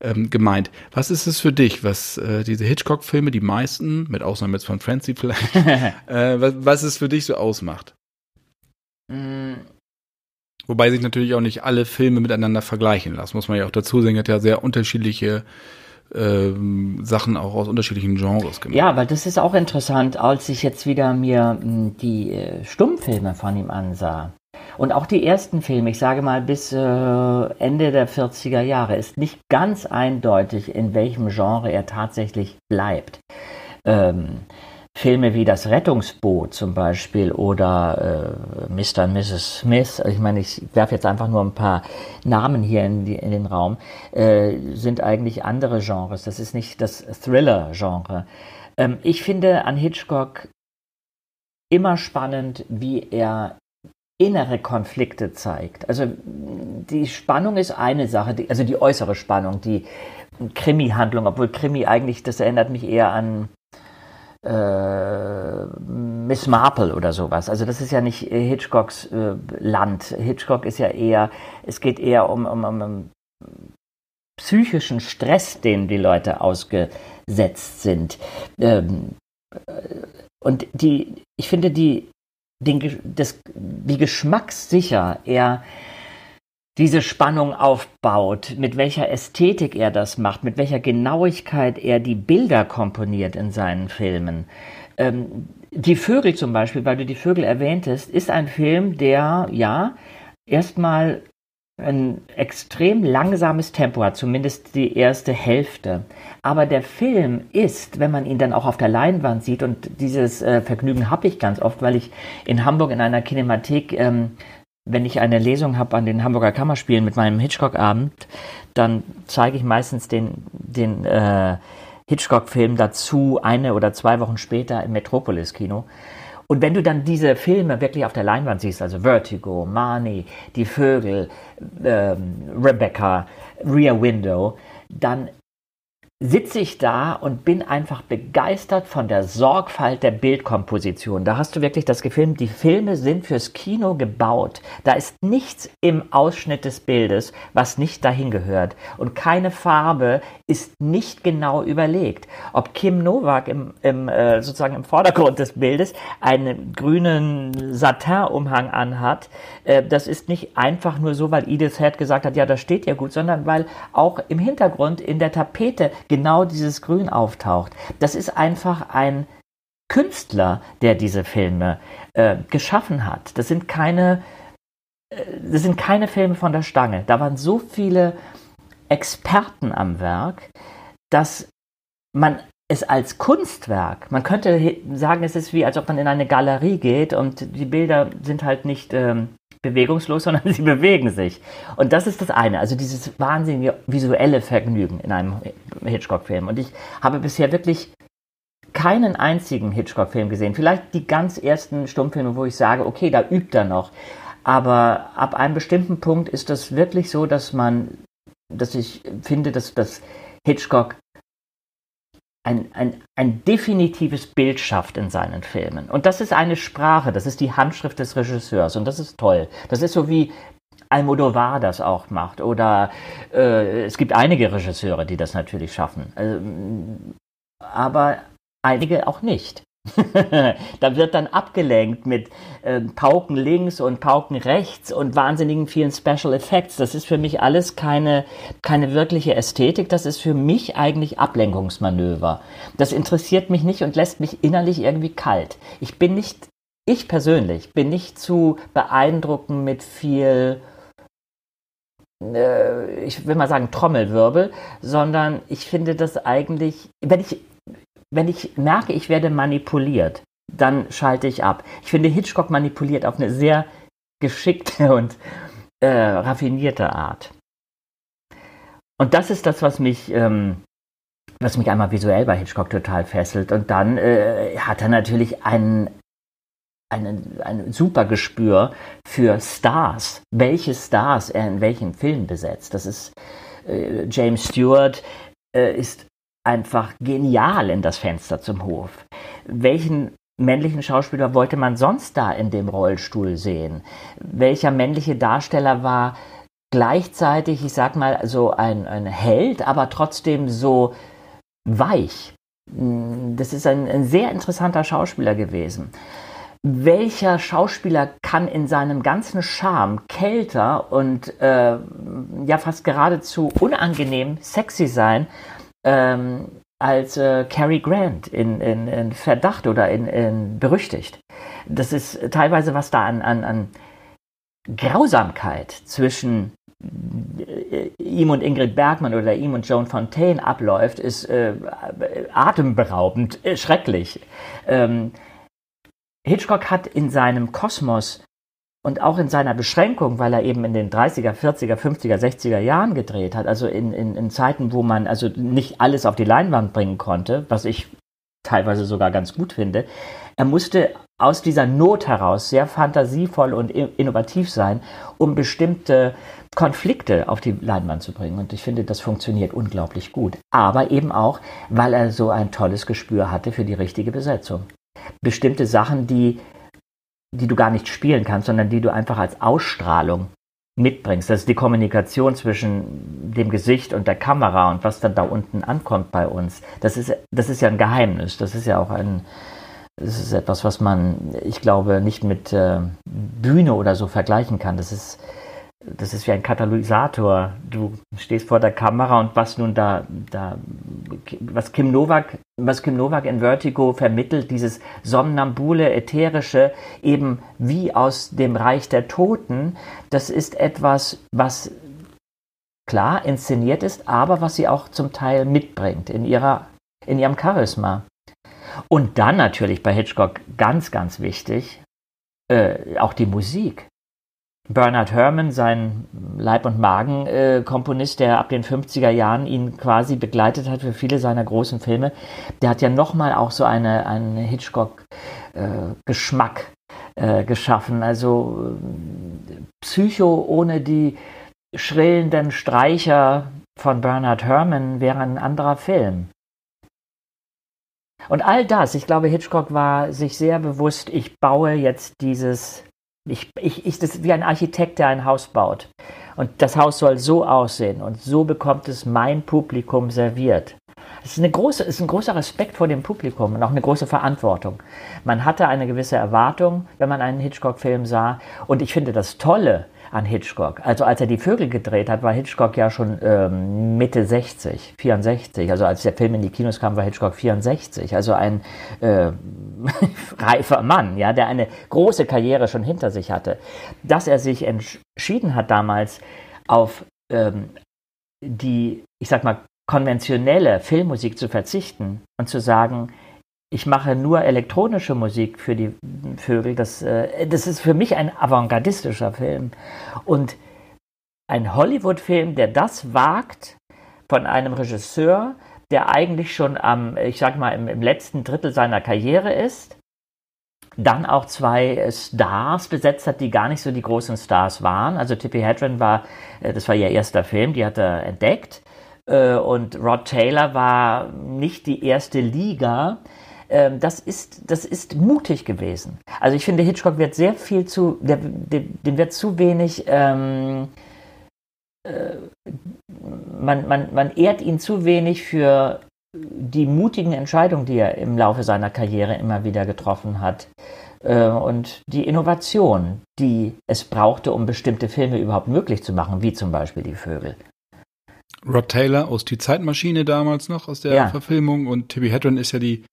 ähm, gemeint. Was ist es für dich, was äh, diese Hitchcock-Filme, die meisten, mit Ausnahme jetzt von Francie vielleicht, äh, was, was es für dich so ausmacht? Mm. Wobei sich natürlich auch nicht alle Filme miteinander vergleichen lassen, muss man ja auch dazu sehen, hat ja sehr unterschiedliche ähm, Sachen auch aus unterschiedlichen Genres
gemacht. Ja, weil das ist auch interessant, als ich jetzt wieder mir hm, die äh, Stummfilme von ihm ansah. Und auch die ersten Filme, ich sage mal bis äh, Ende der 40er Jahre, ist nicht ganz eindeutig, in welchem Genre er tatsächlich bleibt. Ähm, Filme wie Das Rettungsboot zum Beispiel oder äh, Mr. und Mrs. Smith, ich meine, ich werfe jetzt einfach nur ein paar Namen hier in, die, in den Raum, äh, sind eigentlich andere Genres. Das ist nicht das Thriller-Genre. Ähm, ich finde an Hitchcock immer spannend, wie er innere Konflikte zeigt. Also die Spannung ist eine Sache, die, also die äußere Spannung, die Krimi-Handlung, obwohl Krimi eigentlich, das erinnert mich eher an äh, Miss Marple oder sowas. Also das ist ja nicht Hitchcocks äh, Land. Hitchcock ist ja eher, es geht eher um, um, um, psychischen Stress, den die Leute ausgesetzt sind. Ähm, äh, und die, ich finde die, den, das, wie geschmackssicher er diese Spannung aufbaut, mit welcher Ästhetik er das macht, mit welcher Genauigkeit er die Bilder komponiert in seinen Filmen. Ähm, die Vögel zum Beispiel, weil du die Vögel erwähntest, ist ein Film, der ja erstmal ein extrem langsames Tempo hat, zumindest die erste Hälfte. Aber der Film ist, wenn man ihn dann auch auf der Leinwand sieht, und dieses äh, Vergnügen habe ich ganz oft, weil ich in Hamburg in einer Kinemathek ähm, wenn ich eine Lesung habe an den Hamburger Kammerspielen mit meinem Hitchcock-Abend, dann zeige ich meistens den, den äh, Hitchcock-Film dazu eine oder zwei Wochen später im Metropolis-Kino. Und wenn du dann diese Filme wirklich auf der Leinwand siehst, also Vertigo, Marnie, Die Vögel, ähm, Rebecca, Rear Window, dann sitze ich da und bin einfach begeistert von der Sorgfalt der Bildkomposition. Da hast du wirklich das Gefühl, die Filme sind fürs Kino gebaut. Da ist nichts im Ausschnitt des Bildes, was nicht dahin gehört. Und keine Farbe ist nicht genau überlegt. Ob Kim Novak im, im äh, sozusagen im Vordergrund des Bildes einen grünen Satin-Umhang anhat, äh, das ist nicht einfach nur so, weil Edith Head gesagt hat, ja, das steht ja gut, sondern weil auch im Hintergrund in der Tapete genau dieses Grün auftaucht. Das ist einfach ein Künstler, der diese Filme äh, geschaffen hat. Das sind keine, äh, das sind keine Filme von der Stange. Da waren so viele Experten am Werk, dass man es als Kunstwerk, man könnte sagen, es ist wie, als ob man in eine Galerie geht und die Bilder sind halt nicht ähm, bewegungslos, sondern sie bewegen sich. Und das ist das eine, also dieses wahnsinnige visuelle Vergnügen in einem Hitchcock-Film. Und ich habe bisher wirklich keinen einzigen Hitchcock-Film gesehen. Vielleicht die ganz ersten Stummfilme, wo ich sage, okay, da übt er noch. Aber ab einem bestimmten Punkt ist das wirklich so, dass man, dass ich finde, dass, dass Hitchcock ein, ein, ein definitives Bild schafft in seinen Filmen. Und das ist eine Sprache, das ist die Handschrift des Regisseurs und das ist toll. Das ist so wie Almodovar das auch macht. Oder äh, es gibt einige Regisseure, die das natürlich schaffen. Ähm, aber einige auch nicht. Da wird dann abgelenkt mit äh, Pauken links und Pauken rechts und wahnsinnigen vielen Special Effects. Das ist für mich alles keine, keine wirkliche Ästhetik. Das ist für mich eigentlich Ablenkungsmanöver. Das interessiert mich nicht und lässt mich innerlich irgendwie kalt. Ich bin nicht, ich persönlich bin nicht zu beeindrucken mit viel äh, ich will mal sagen Trommelwirbel, sondern ich finde das eigentlich, wenn ich wenn ich merke, ich werde manipuliert, dann schalte ich ab. Ich finde, Hitchcock manipuliert auf eine sehr geschickte und äh, raffinierte Art. Und das ist das, was mich, ähm, was mich einmal visuell bei Hitchcock total fesselt. Und dann äh, hat er natürlich ein, einen, ein super Gespür für Stars, welche Stars er in welchem Film besetzt. Das ist äh, James Stewart äh, ist einfach genial in das Fenster zum Hof. Welchen männlichen Schauspieler wollte man sonst da in dem Rollstuhl sehen? Welcher männliche Darsteller war gleichzeitig, ich sag mal, so ein, ein Held, aber trotzdem so weich. Mm, das ist ein, ein sehr interessanter Schauspieler gewesen. Welcher Schauspieler kann in seinem ganzen Charme kälter und äh, ja fast geradezu unangenehm sexy sein ähm, als äh, Cary Grant in, in, in, Verdacht oder in, in Berüchtigt? Das ist teilweise, was da an, an, an Grausamkeit zwischen äh, ihm und Ingrid Bergmann oder ihm und Joan Fontaine abläuft, ist äh, atemberaubend, äh, schrecklich. Ähm, Hitchcock hat in seinem Kosmos und auch in seiner Beschränkung, weil er eben in den 30er, 40er, 50er, 60er Jahren gedreht hat, also in, in, in Zeiten, wo man also nicht alles auf die Leinwand bringen konnte, was ich teilweise sogar ganz gut finde, er musste aus dieser Not heraus sehr fantasievoll und innovativ sein, um bestimmte Konflikte auf die Leinwand zu bringen. Und ich finde, das funktioniert unglaublich gut. Aber eben auch, weil er so ein tolles Gespür hatte für die richtige Besetzung. Bestimmte Sachen, die, die du gar nicht spielen kannst, sondern die du einfach als Ausstrahlung mitbringst. Das ist die Kommunikation zwischen dem Gesicht und der Kamera und was dann da unten ankommt bei uns. Das ist, das ist ja ein Geheimnis. Das ist ja auch ein, das ist etwas, was man, ich glaube, nicht mit äh, Bühne oder so vergleichen kann. Das ist, das ist wie ein Katalysator. Du stehst vor der Kamera und was nun da, da was Kim Novak, was Kim Novak in Vertigo vermittelt, dieses somnambule, ätherische, eben wie aus dem Reich der Toten, das ist etwas, was klar inszeniert ist, aber was sie auch zum Teil mitbringt in ihrer, in ihrem Charisma. Und dann natürlich bei Hitchcock ganz, ganz wichtig, äh, auch die Musik. Bernard Herrmann, sein Leib- und Magen-Komponist, der ab den 50er Jahren ihn quasi begleitet hat für viele seiner großen Filme, der hat ja nochmal auch so eine, einen Hitchcock-Geschmack äh, äh, geschaffen. Also Psycho ohne die schrillenden Streicher von Bernard Herrmann wäre ein anderer Film. Und all das, ich glaube, Hitchcock war sich sehr bewusst, ich baue jetzt dieses, ich, ich, ich, das ist wie ein Architekt, der ein Haus baut. Und das Haus soll so aussehen und so bekommt es mein Publikum serviert. Es ist, ist ein großer Respekt vor dem Publikum und auch eine große Verantwortung. Man hatte eine gewisse Erwartung, wenn man einen Hitchcock-Film sah. Und ich finde das Tolle an Hitchcock. Also als er die Vögel gedreht hat, war Hitchcock ja schon ähm, Mitte 60, 64. Also als der Film in die Kinos kam, war Hitchcock 64. Also ein äh, reifer Mann, ja, der eine große Karriere schon hinter sich hatte. Dass er sich entschieden hat damals auf ähm, die, ich sag mal, konventionelle Filmmusik zu verzichten und zu sagen, ich mache nur elektronische Musik für die Vögel. Das, äh, das ist für mich ein avantgardistischer Film. Und ein Hollywood-Film, der das wagt, von einem Regisseur, der eigentlich schon am, ich sag mal, im, im letzten Drittel seiner Karriere ist, dann auch zwei Stars besetzt hat, die gar nicht so die großen Stars waren. Also Tippi Hedren war, äh, das war ihr erster Film, die hat er entdeckt. Äh, und Rod Taylor war nicht die erste Liga. Ähm, das ist, das ist mutig gewesen. Also ich finde, Hitchcock wird sehr viel zu, der, dem, dem wird zu wenig, ähm, äh, man, man, man ehrt ihn zu wenig für die mutigen Entscheidungen, die er im Laufe seiner Karriere immer wieder getroffen hat. Äh, und die Innovation, die es brauchte, um bestimmte Filme überhaupt möglich zu machen, wie zum Beispiel die Vögel.
Rod Taylor aus Die Zeitmaschine damals noch, aus der ja. Verfilmung. Und Tibby Hedren ist ja die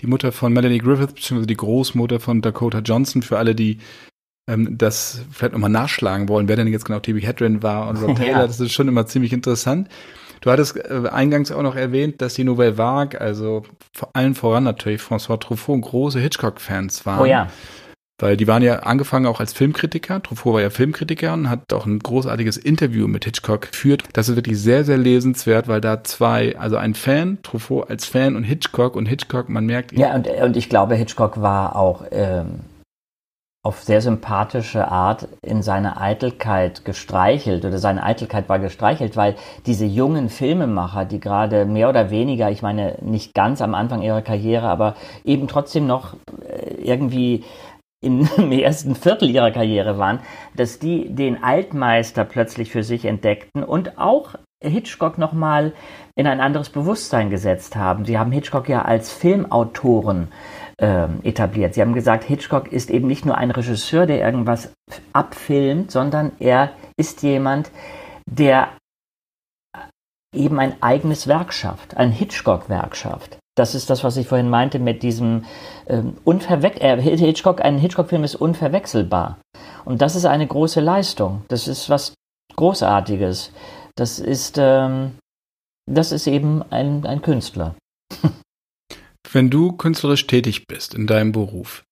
die Mutter von Melanie Griffith, beziehungsweise die Großmutter von Dakota Johnson, für alle, die ähm, das vielleicht nochmal nachschlagen wollen, wer denn jetzt genau T.B. Hedren war und Rob Taylor, ja. das ist schon immer ziemlich interessant. Du hattest äh, eingangs auch noch erwähnt, dass die Nouvelle Vague, also vor allen voran natürlich François Truffaut, große Hitchcock-Fans waren.
Oh ja.
Weil die waren ja angefangen auch als Filmkritiker. Truffaut war ja Filmkritiker und hat auch ein großartiges Interview mit Hitchcock geführt. Das ist wirklich sehr, sehr lesenswert, weil da zwei, also ein Fan, Truffaut als Fan und Hitchcock und Hitchcock, man merkt.
Ja, und, und ich glaube, Hitchcock war auch ähm, auf sehr sympathische Art in seine Eitelkeit gestreichelt oder seine Eitelkeit war gestreichelt, weil diese jungen Filmemacher, die gerade mehr oder weniger, ich meine nicht ganz am Anfang ihrer Karriere, aber eben trotzdem noch äh, irgendwie im ersten Viertel ihrer Karriere waren, dass die den Altmeister plötzlich für sich entdeckten und auch Hitchcock nochmal in ein anderes Bewusstsein gesetzt haben. Sie haben Hitchcock ja als Filmautoren äh, etabliert. Sie haben gesagt, Hitchcock ist eben nicht nur ein Regisseur, der irgendwas abfilmt, sondern er ist jemand, der eben ein eigenes Werk schafft, ein Hitchcock-Werk schafft. Das ist das, was ich vorhin meinte mit diesem ähm, unverwechselbar. Äh, Hitchcock, ein Hitchcock-Film ist unverwechselbar. Und das ist eine große Leistung. Das ist was Großartiges. Das ist, ähm, das ist eben ein, ein Künstler.
Wenn du künstlerisch tätig bist in deinem Beruf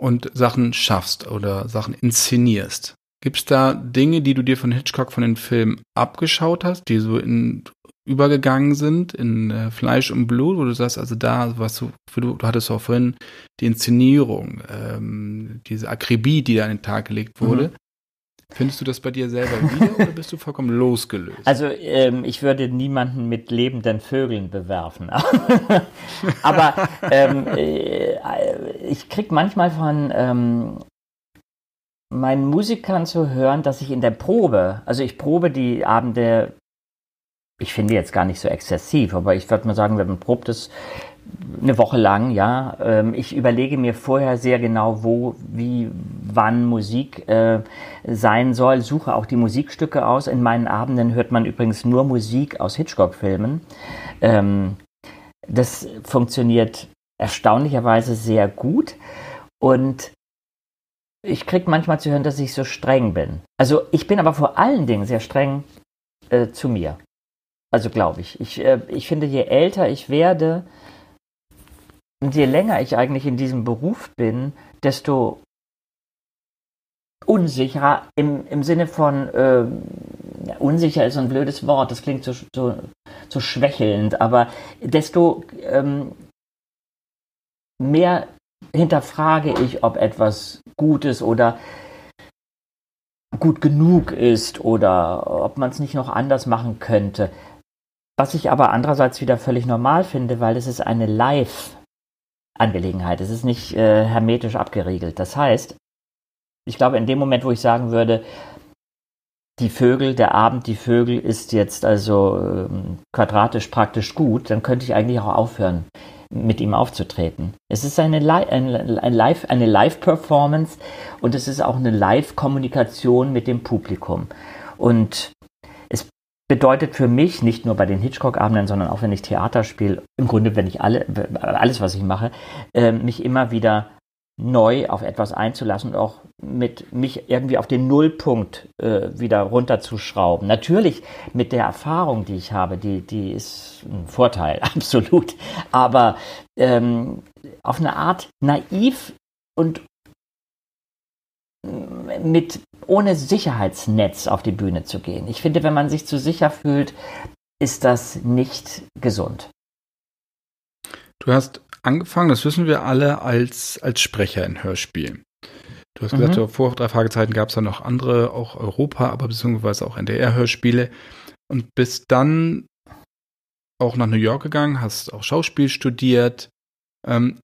und Sachen schaffst oder Sachen inszenierst, gibt es da Dinge, die du dir von Hitchcock von den Filmen abgeschaut hast, die so in übergegangen sind in äh, Fleisch und Blut, wo du sagst, also da, was du, du, du hattest auch vorhin die Inszenierung, ähm, diese Akribie, die da an den Tag gelegt wurde. Mhm. Findest du das bei dir selber wieder oder bist du vollkommen losgelöst?
Also ähm, ich würde niemanden mit lebenden Vögeln bewerfen. Aber ähm, äh, ich krieg manchmal von ähm, meinen Musikern zu hören, dass ich in der Probe, also ich probe die Abende ich finde jetzt gar nicht so exzessiv, aber ich würde mal sagen, wenn man probt es eine Woche lang, ja. Ähm, ich überlege mir vorher sehr genau, wo, wie, wann Musik äh, sein soll, suche auch die Musikstücke aus. In meinen Abenden hört man übrigens nur Musik aus Hitchcock-Filmen. Ähm, das funktioniert erstaunlicherweise sehr gut und ich kriege manchmal zu hören, dass ich so streng bin. Also ich bin aber vor allen Dingen sehr streng äh, zu mir. Also glaube ich. Ich, äh, ich finde, je älter ich werde und je länger ich eigentlich in diesem Beruf bin, desto unsicherer im, im Sinne von äh, unsicher ist ein blödes Wort, das klingt so, so, so schwächelnd, aber desto ähm, mehr hinterfrage ich, ob etwas gut ist oder gut genug ist oder ob man es nicht noch anders machen könnte. Was ich aber andererseits wieder völlig normal finde, weil es ist eine Live-Angelegenheit. Es ist nicht äh, hermetisch abgeriegelt. Das heißt, ich glaube, in dem Moment, wo ich sagen würde, die Vögel, der Abend, die Vögel ist jetzt also ähm, quadratisch praktisch gut, dann könnte ich eigentlich auch aufhören, mit ihm aufzutreten. Es ist eine, Li ein, ein Live, eine Live-Performance und es ist auch eine Live-Kommunikation mit dem Publikum. Und bedeutet für mich, nicht nur bei den Hitchcock-Abenden, sondern auch wenn ich Theater spiele, im Grunde, wenn ich alle, alles, was ich mache, äh, mich immer wieder neu auf etwas einzulassen und auch mit mich irgendwie auf den Nullpunkt äh, wieder runterzuschrauben. Natürlich mit der Erfahrung, die ich habe, die, die ist ein Vorteil, absolut. Aber ähm, auf eine Art naiv und mit ohne Sicherheitsnetz auf die Bühne zu gehen. Ich finde, wenn man sich zu sicher fühlt, ist das nicht gesund.
Du hast angefangen, das wissen wir alle, als, als Sprecher in Hörspielen. Du hast mhm. gesagt, vor drei Fragezeiten gab es da noch andere, auch Europa, aber beziehungsweise auch NDR-Hörspiele. Und bist dann auch nach New York gegangen, hast auch Schauspiel studiert. Ähm,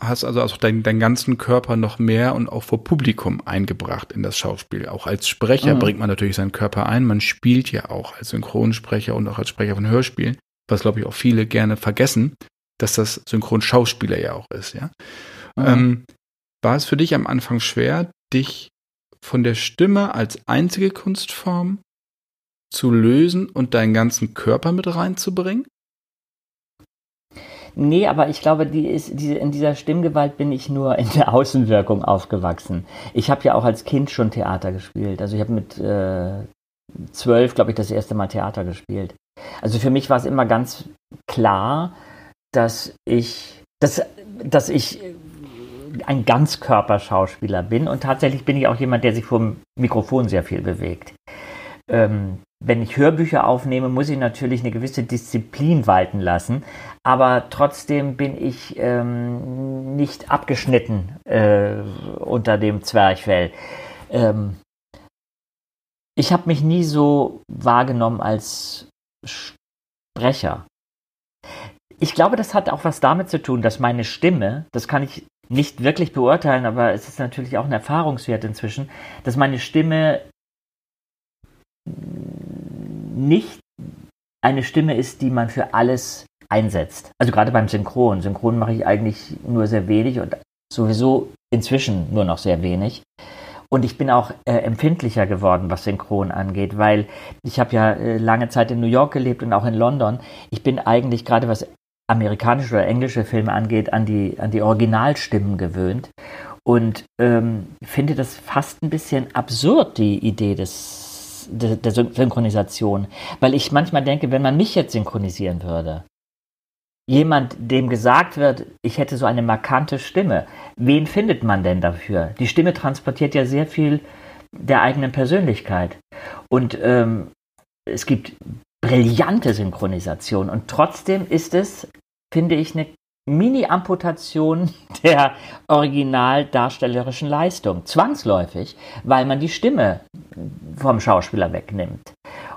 hast also auch deinen, deinen ganzen Körper noch mehr und auch vor Publikum eingebracht in das Schauspiel. Auch als Sprecher mhm. bringt man natürlich seinen Körper ein. Man spielt ja auch als Synchronsprecher und auch als Sprecher von Hörspielen, was glaube ich auch viele gerne vergessen, dass das Synchronschauspieler ja auch ist, ja. Mhm. Ähm, war es für dich am Anfang schwer, dich von der Stimme als einzige Kunstform zu lösen und deinen ganzen Körper mit reinzubringen?
Nee, aber ich glaube, die ist, diese, in dieser Stimmgewalt bin ich nur in der Außenwirkung aufgewachsen. Ich habe ja auch als Kind schon Theater gespielt. Also ich habe mit äh, zwölf, glaube ich, das erste Mal Theater gespielt. Also für mich war es immer ganz klar, dass ich, dass, dass ich ein Ganzkörperschauspieler bin und tatsächlich bin ich auch jemand, der sich vor dem Mikrofon sehr viel bewegt. Ähm, wenn ich Hörbücher aufnehme, muss ich natürlich eine gewisse Disziplin walten lassen, aber trotzdem bin ich ähm, nicht abgeschnitten äh, unter dem Zwerchfell. Ähm, ich habe mich nie so wahrgenommen als Sprecher. Ich glaube, das hat auch was damit zu tun, dass meine Stimme, das kann ich nicht wirklich beurteilen, aber es ist natürlich auch ein Erfahrungswert inzwischen, dass meine Stimme nicht eine Stimme ist, die man für alles einsetzt. Also gerade beim Synchron. Synchron mache ich eigentlich nur sehr wenig und sowieso inzwischen nur noch sehr wenig. Und ich bin auch äh, empfindlicher geworden, was Synchron angeht, weil ich habe ja äh, lange Zeit in New York gelebt und auch in London. Ich bin eigentlich gerade was amerikanische oder englische Filme angeht, an die, an die Originalstimmen gewöhnt und ähm, finde das fast ein bisschen absurd, die Idee der, der Synchronisation, weil ich manchmal denke, wenn man mich jetzt synchronisieren würde, jemand, dem gesagt wird, ich hätte so eine markante Stimme, wen findet man denn dafür? Die Stimme transportiert ja sehr viel der eigenen Persönlichkeit. Und ähm, es gibt brillante Synchronisation und trotzdem ist es, finde ich, eine Mini-Amputation der originaldarstellerischen Leistung, zwangsläufig, weil man die Stimme vom Schauspieler wegnimmt.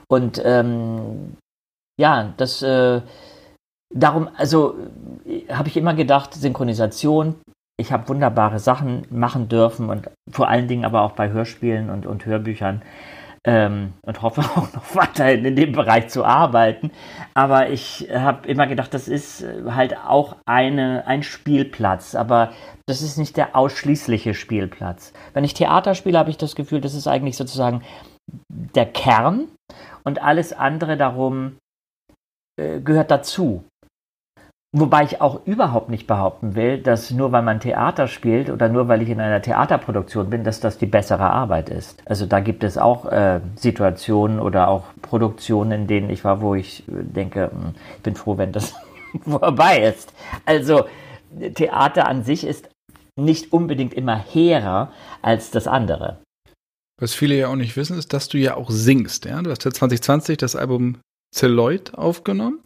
Und ähm, ja, das äh, darum, also habe ich immer gedacht, Synchronisation, ich habe wunderbare Sachen machen dürfen und vor allen Dingen aber auch bei Hörspielen und, und Hörbüchern ähm, und hoffe auch noch weiterhin in dem Bereich zu arbeiten. Aber ich habe immer gedacht, das ist halt auch eine, ein Spielplatz, aber das ist nicht der ausschließliche Spielplatz. Wenn ich Theater spiele, habe ich das Gefühl, das ist eigentlich sozusagen der Kern und alles andere darum äh, gehört dazu. Wobei ich auch überhaupt nicht behaupten will, dass nur weil man Theater spielt oder nur weil ich in einer Theaterproduktion bin, dass das die bessere Arbeit ist. Also da gibt es auch äh, Situationen oder auch Produktionen, in denen ich war, wo ich denke, hm, ich bin froh, wenn das vorbei ist. Also Theater an sich ist nicht unbedingt immer hehrer als das andere.
Was viele ja auch nicht wissen, ist, dass du ja auch singst. Ja? Du hast ja 2020 das Album Celluloid aufgenommen.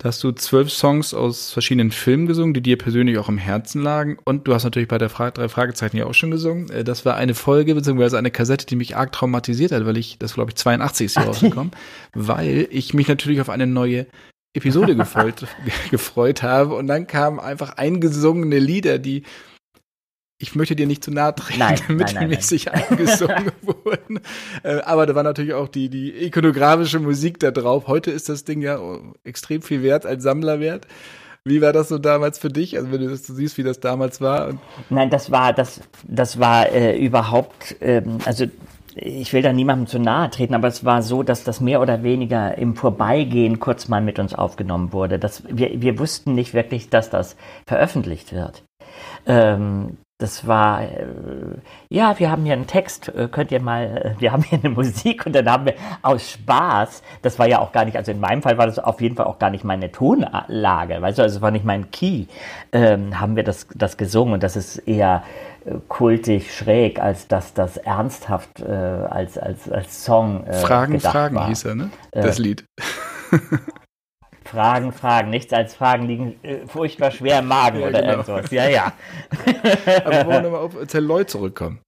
Da hast du zwölf Songs aus verschiedenen Filmen gesungen, die dir persönlich auch im Herzen lagen. Und du hast natürlich bei der Fra drei Fragezeichen ja auch schon gesungen. Äh, das war eine Folge beziehungsweise eine Kassette, die mich arg traumatisiert hat, weil ich, das glaube ich 82 ist hier rausgekommen, weil ich mich natürlich auf eine neue Episode gefreut, gefreut habe. Und dann kamen einfach eingesungene Lieder, die ich möchte dir nicht zu nahe treten, nein, mittelmäßig nein, nein, eingesungen wurden. Äh, aber da war natürlich auch die, die ikonografische Musik da drauf. Heute ist das Ding ja extrem viel wert als Sammlerwert. Wie war das so damals für dich? Also wenn du das so siehst, wie das damals war?
Nein, das war, das, das war äh, überhaupt, ähm, also ich will da niemandem zu nahe treten, aber es war so, dass das mehr oder weniger im Vorbeigehen kurz mal mit uns aufgenommen wurde. Das, wir, wir wussten nicht wirklich, dass das veröffentlicht wird. Ähm, das war, äh, ja, wir haben hier einen Text, äh, könnt ihr mal, äh, wir haben hier eine Musik und dann haben wir aus Spaß, das war ja auch gar nicht, also in meinem Fall war das auf jeden Fall auch gar nicht meine Tonlage, weißt du, also es war nicht mein Key, ähm, haben wir das, das gesungen und das ist eher äh, kultig schräg, als dass das ernsthaft äh, als, als, als Song
äh, Fragen, Fragen war. hieß er, ne? Das Lied.
Fragen, Fragen. Nichts als Fragen liegen äh, furchtbar schwer im Magen ja, oder genau. irgendwas. Ja, ja.
Aber wollen wir nochmal auf Zelloy zurückkommen.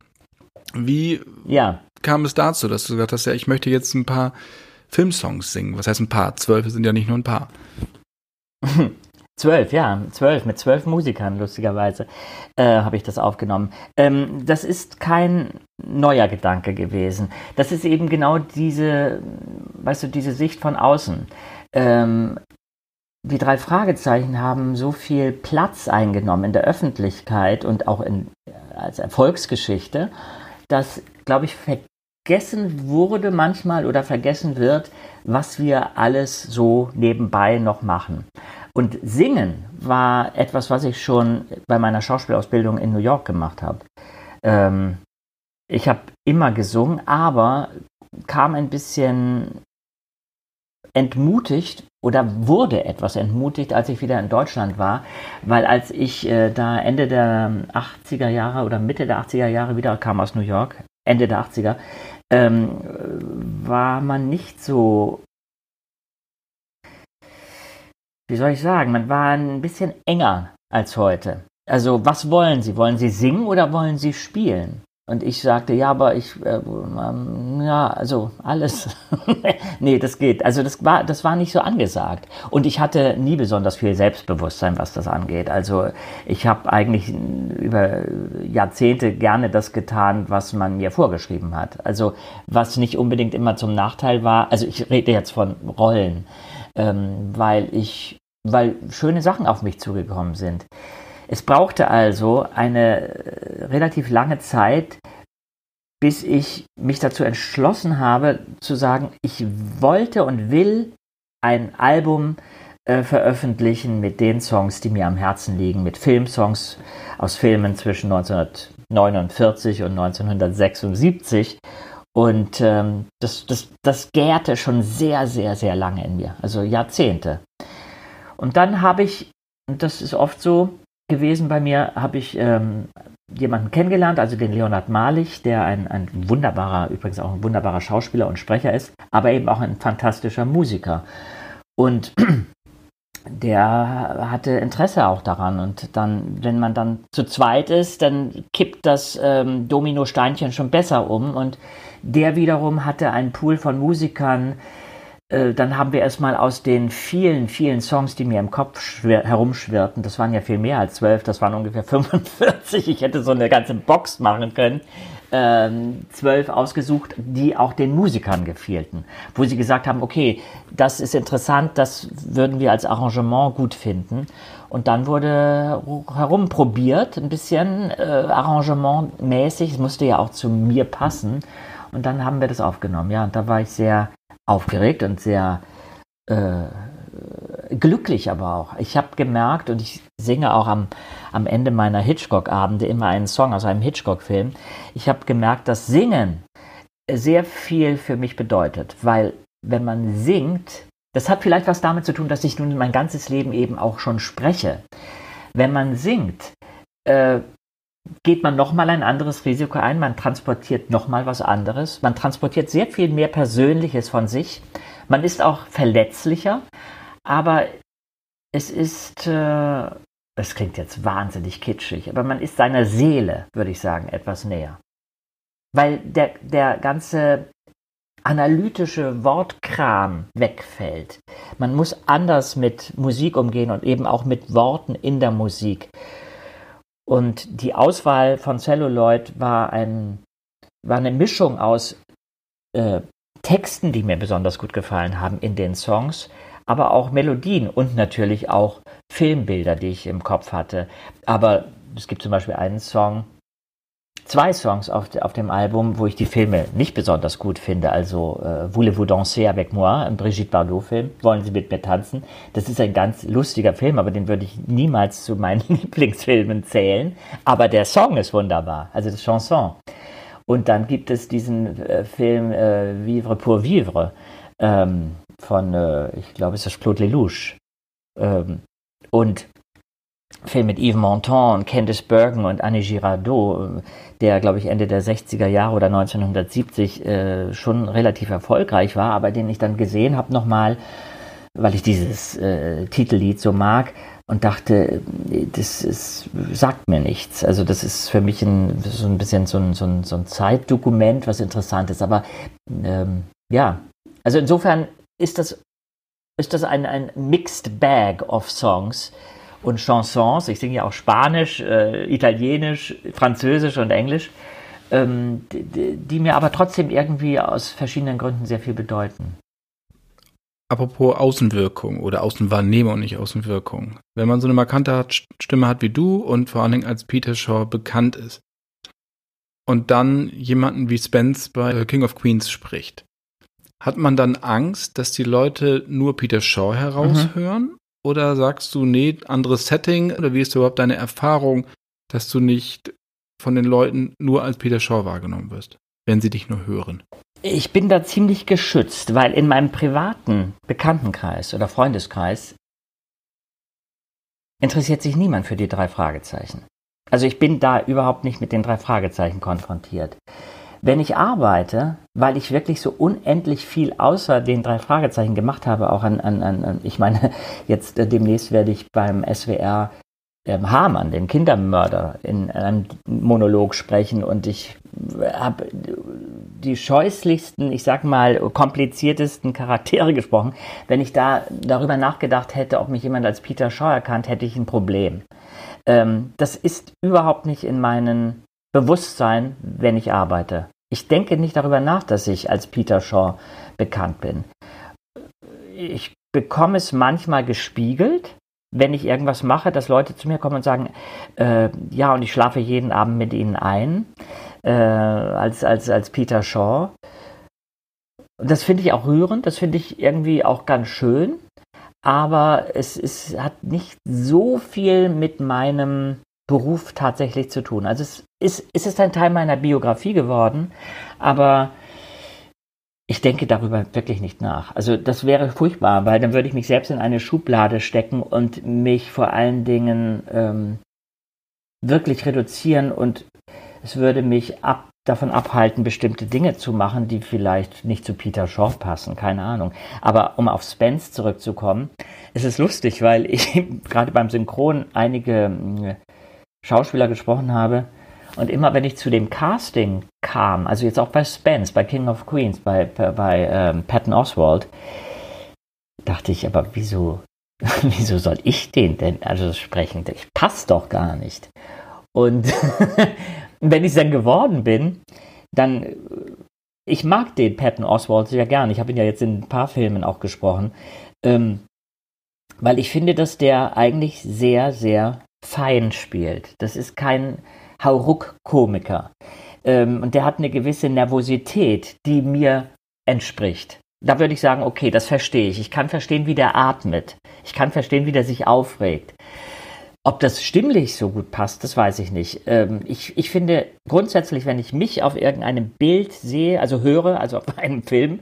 Wie ja. kam es dazu, dass du gesagt hast, ja, ich möchte jetzt ein paar Filmsongs singen? Was heißt ein paar? Zwölf sind ja nicht nur ein paar.
Zwölf, ja, zwölf, mit zwölf Musikern, lustigerweise, äh, habe ich das aufgenommen. Ähm, das ist kein neuer Gedanke gewesen. Das ist eben genau diese, weißt du, diese Sicht von außen. Ähm, die drei Fragezeichen haben so viel Platz eingenommen in der Öffentlichkeit und auch in, als Erfolgsgeschichte, dass, glaube ich, vergessen wurde manchmal oder vergessen wird, was wir alles so nebenbei noch machen. Und Singen war etwas, was ich schon bei meiner Schauspielausbildung in New York gemacht habe. Ähm, ich habe immer gesungen, aber kam ein bisschen entmutigt oder wurde etwas entmutigt, als ich wieder in Deutschland war, weil als ich äh, da Ende der 80er Jahre oder Mitte der 80er Jahre wieder kam aus New York, Ende der 80er, ähm, war man nicht so, wie soll ich sagen, man war ein bisschen enger als heute. Also was wollen Sie? Wollen Sie singen oder wollen Sie spielen? Und ich sagte, ja, aber ich, äh, ähm, ja, also alles. nee, das geht. Also das war, das war nicht so angesagt. Und ich hatte nie besonders viel Selbstbewusstsein, was das angeht. Also ich habe eigentlich über Jahrzehnte gerne das getan, was man mir vorgeschrieben hat. Also was nicht unbedingt immer zum Nachteil war. Also ich rede jetzt von Rollen, ähm, weil ich, weil schöne Sachen auf mich zugekommen sind. Es brauchte also eine äh, relativ lange Zeit, bis ich mich dazu entschlossen habe zu sagen, ich wollte und will ein Album äh, veröffentlichen mit den Songs, die mir am Herzen liegen, mit Filmsongs aus Filmen zwischen 1949 und 1976. Und ähm, das, das, das gärte schon sehr, sehr, sehr lange in mir, also Jahrzehnte. Und dann habe ich, und das ist oft so, gewesen bei mir, habe ich ähm, jemanden kennengelernt, also den Leonard Malich, der ein, ein wunderbarer, übrigens auch ein wunderbarer Schauspieler und Sprecher ist, aber eben auch ein fantastischer Musiker. Und der hatte Interesse auch daran. Und dann, wenn man dann zu zweit ist, dann kippt das ähm, Domino-Steinchen schon besser um. Und der wiederum hatte einen Pool von Musikern, dann haben wir erstmal aus den vielen, vielen Songs, die mir im Kopf herumschwirrten, das waren ja viel mehr als zwölf, das waren ungefähr 45, ich hätte so eine ganze Box machen können, ähm, zwölf ausgesucht, die auch den Musikern gefielten, wo sie gesagt haben, okay, das ist interessant, das würden wir als Arrangement gut finden. Und dann wurde herumprobiert, ein bisschen äh, arrangementmäßig, es musste ja auch zu mir passen. Und dann haben wir das aufgenommen, ja, und da war ich sehr aufgeregt und sehr äh, glücklich aber auch. Ich habe gemerkt, und ich singe auch am, am Ende meiner Hitchcock-Abende immer einen Song aus einem Hitchcock-Film, ich habe gemerkt, dass Singen sehr viel für mich bedeutet, weil wenn man singt, das hat vielleicht was damit zu tun, dass ich nun mein ganzes Leben eben auch schon spreche. Wenn man singt, äh, geht man nochmal ein anderes Risiko ein, man transportiert nochmal was anderes, man transportiert sehr viel mehr Persönliches von sich, man ist auch verletzlicher, aber es ist, äh, es klingt jetzt wahnsinnig kitschig, aber man ist seiner Seele, würde ich sagen, etwas näher. Weil der, der ganze analytische Wortkram wegfällt. Man muss anders mit Musik umgehen und eben auch mit Worten in der Musik. Und die Auswahl von Celluloid war, ein, war eine Mischung aus äh, Texten, die mir besonders gut gefallen haben in den Songs, aber auch Melodien und natürlich auch Filmbilder, die ich im Kopf hatte. Aber es gibt zum Beispiel einen Song, zwei Songs auf, auf dem Album, wo ich die Filme nicht besonders gut finde. Also äh, Voulez-vous danser avec moi, ein Brigitte Bardot-Film, Wollen Sie mit mir tanzen? Das ist ein ganz lustiger Film, aber den würde ich niemals zu meinen Lieblingsfilmen zählen. Aber der Song ist wunderbar, also das Chanson. Und dann gibt es diesen äh, Film äh, Vivre pour Vivre ähm, von, äh, ich glaube, es ist Claude Lelouch. Ähm, und Film mit Yves Montand und Candice Bergen und Annie Girardot, der, glaube ich, Ende der 60er Jahre oder 1970 äh, schon relativ erfolgreich war, aber den ich dann gesehen habe nochmal, weil ich dieses äh, Titellied so mag und dachte, das ist, sagt mir nichts. Also das ist für mich ein, so ein bisschen so ein, so ein, so ein Zeitdokument, was interessant ist. Aber ähm, ja, also insofern ist das, ist das ein, ein Mixed Bag of Songs und Chansons. Ich singe ja auch Spanisch, äh, Italienisch, Französisch und Englisch, ähm, die, die, mir aber trotzdem irgendwie aus verschiedenen Gründen sehr viel bedeuten.
Apropos Außenwirkung oder Außenwahrnehmung, nicht Außenwirkung. Wenn man so eine markante Stimme hat wie du und vor allen Dingen als Peter Shaw bekannt ist und dann jemanden wie Spence bei King of Queens spricht, hat man dann Angst, dass die Leute nur Peter Shaw heraushören? Mhm. Oder sagst du, nee, anderes Setting? Oder wie ist überhaupt deine Erfahrung, dass du nicht von den Leuten nur als Peter Shaw wahrgenommen wirst, wenn sie dich nur hören?
Ich bin da ziemlich geschützt, weil in meinem privaten Bekanntenkreis oder Freundeskreis interessiert sich niemand für die drei Fragezeichen. Also ich bin da überhaupt nicht mit den drei Fragezeichen konfrontiert. Wenn ich arbeite, weil ich wirklich so unendlich viel außer den drei Fragezeichen gemacht habe, auch an, an, an ich meine, jetzt äh, demnächst werde ich beim SWR ähm, Hamann, den Kindermörder, in einem Monolog sprechen und ich habe die scheußlichsten, ich sag mal, kompliziertesten Charaktere gesprochen. Wenn ich da darüber nachgedacht hätte, ob mich jemand als Peter Shaw erkannt, hätte ich ein Problem. Ähm, das ist überhaupt nicht in meinem Bewusstsein, wenn ich arbeite. Ich denke nicht darüber nach, dass ich als Peter Shaw bekannt bin. Ich bekomme es manchmal gespiegelt, wenn ich irgendwas mache, dass Leute zu mir kommen und sagen, äh, ja, und ich schlafe jeden Abend mit ihnen ein, äh, als, als, als Peter Shaw. Das finde ich auch rührend, das finde ich irgendwie auch ganz schön, aber es, es hat nicht so viel mit meinem Beruf tatsächlich zu tun. Also es ist, es ein Teil meiner Biografie geworden, aber ich denke darüber wirklich nicht nach. Also das wäre furchtbar, weil dann würde ich mich selbst in eine Schublade stecken und mich vor allen Dingen ähm, wirklich reduzieren und es würde mich ab, davon abhalten, bestimmte Dinge zu machen, die vielleicht nicht zu Peter Shaw passen, keine Ahnung. Aber um auf Spence zurückzukommen, es ist lustig, weil ich gerade beim Synchron einige äh, Schauspieler gesprochen habe, und immer wenn ich zu dem Casting kam, also jetzt auch bei Spence, bei King of Queens, bei, bei, bei ähm, Patton Oswald, dachte ich, aber wieso, wieso soll ich den denn also sprechen? Ich passe doch gar nicht. Und wenn ich dann geworden bin, dann, ich mag den Patton Oswald sehr gern. Ich habe ihn ja jetzt in ein paar Filmen auch gesprochen. Ähm, weil ich finde, dass der eigentlich sehr, sehr fein spielt. Das ist kein, Hauruck-Komiker. Ähm, und der hat eine gewisse Nervosität, die mir entspricht. Da würde ich sagen, okay, das verstehe ich. Ich kann verstehen, wie der atmet. Ich kann verstehen, wie der sich aufregt. Ob das stimmlich so gut passt, das weiß ich nicht. Ähm, ich, ich finde grundsätzlich, wenn ich mich auf irgendeinem Bild sehe, also höre, also auf einem Film,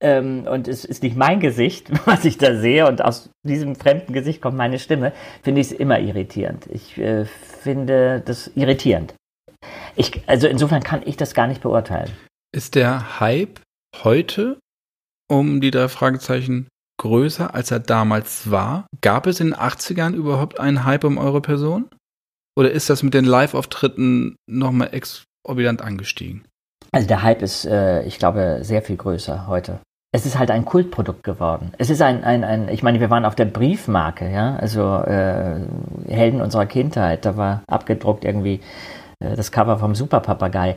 ähm, und es ist nicht mein Gesicht, was ich da sehe, und aus diesem fremden Gesicht kommt meine Stimme, finde ich es immer irritierend. Ich äh, finde das irritierend. Ich, also insofern kann ich das gar nicht beurteilen.
Ist der Hype heute um die drei Fragezeichen größer, als er damals war? Gab es in den 80ern überhaupt einen Hype um eure Person? Oder ist das mit den Live-Auftritten nochmal exorbitant angestiegen?
Also der Hype ist, äh, ich glaube, sehr viel größer heute es ist halt ein Kultprodukt geworden. Es ist ein, ein, ein ich meine, wir waren auf der Briefmarke, ja, also äh, Helden unserer Kindheit, da war abgedruckt irgendwie äh, das Cover vom Superpapagei.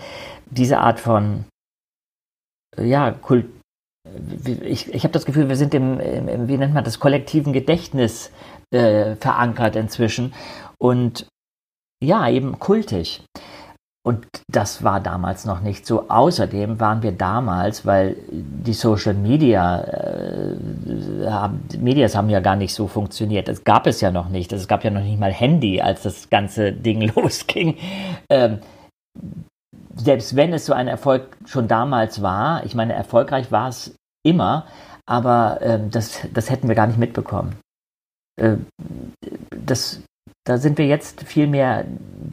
Diese Art von, ja, Kult, ich, ich habe das Gefühl, wir sind im, im, wie nennt man das, kollektiven Gedächtnis äh, verankert inzwischen und ja, eben kultig. Und das war damals noch nicht so. Außerdem waren wir damals, weil die Social Media, äh, Medias haben ja gar nicht so funktioniert. Es gab es ja noch nicht. Es gab ja noch nicht mal Handy, als das ganze Ding losging. Ähm, selbst wenn es so ein Erfolg schon damals war, ich meine, erfolgreich war es immer, aber ähm, das, das hätten wir gar nicht mitbekommen. Äh, das, da sind wir jetzt viel mehr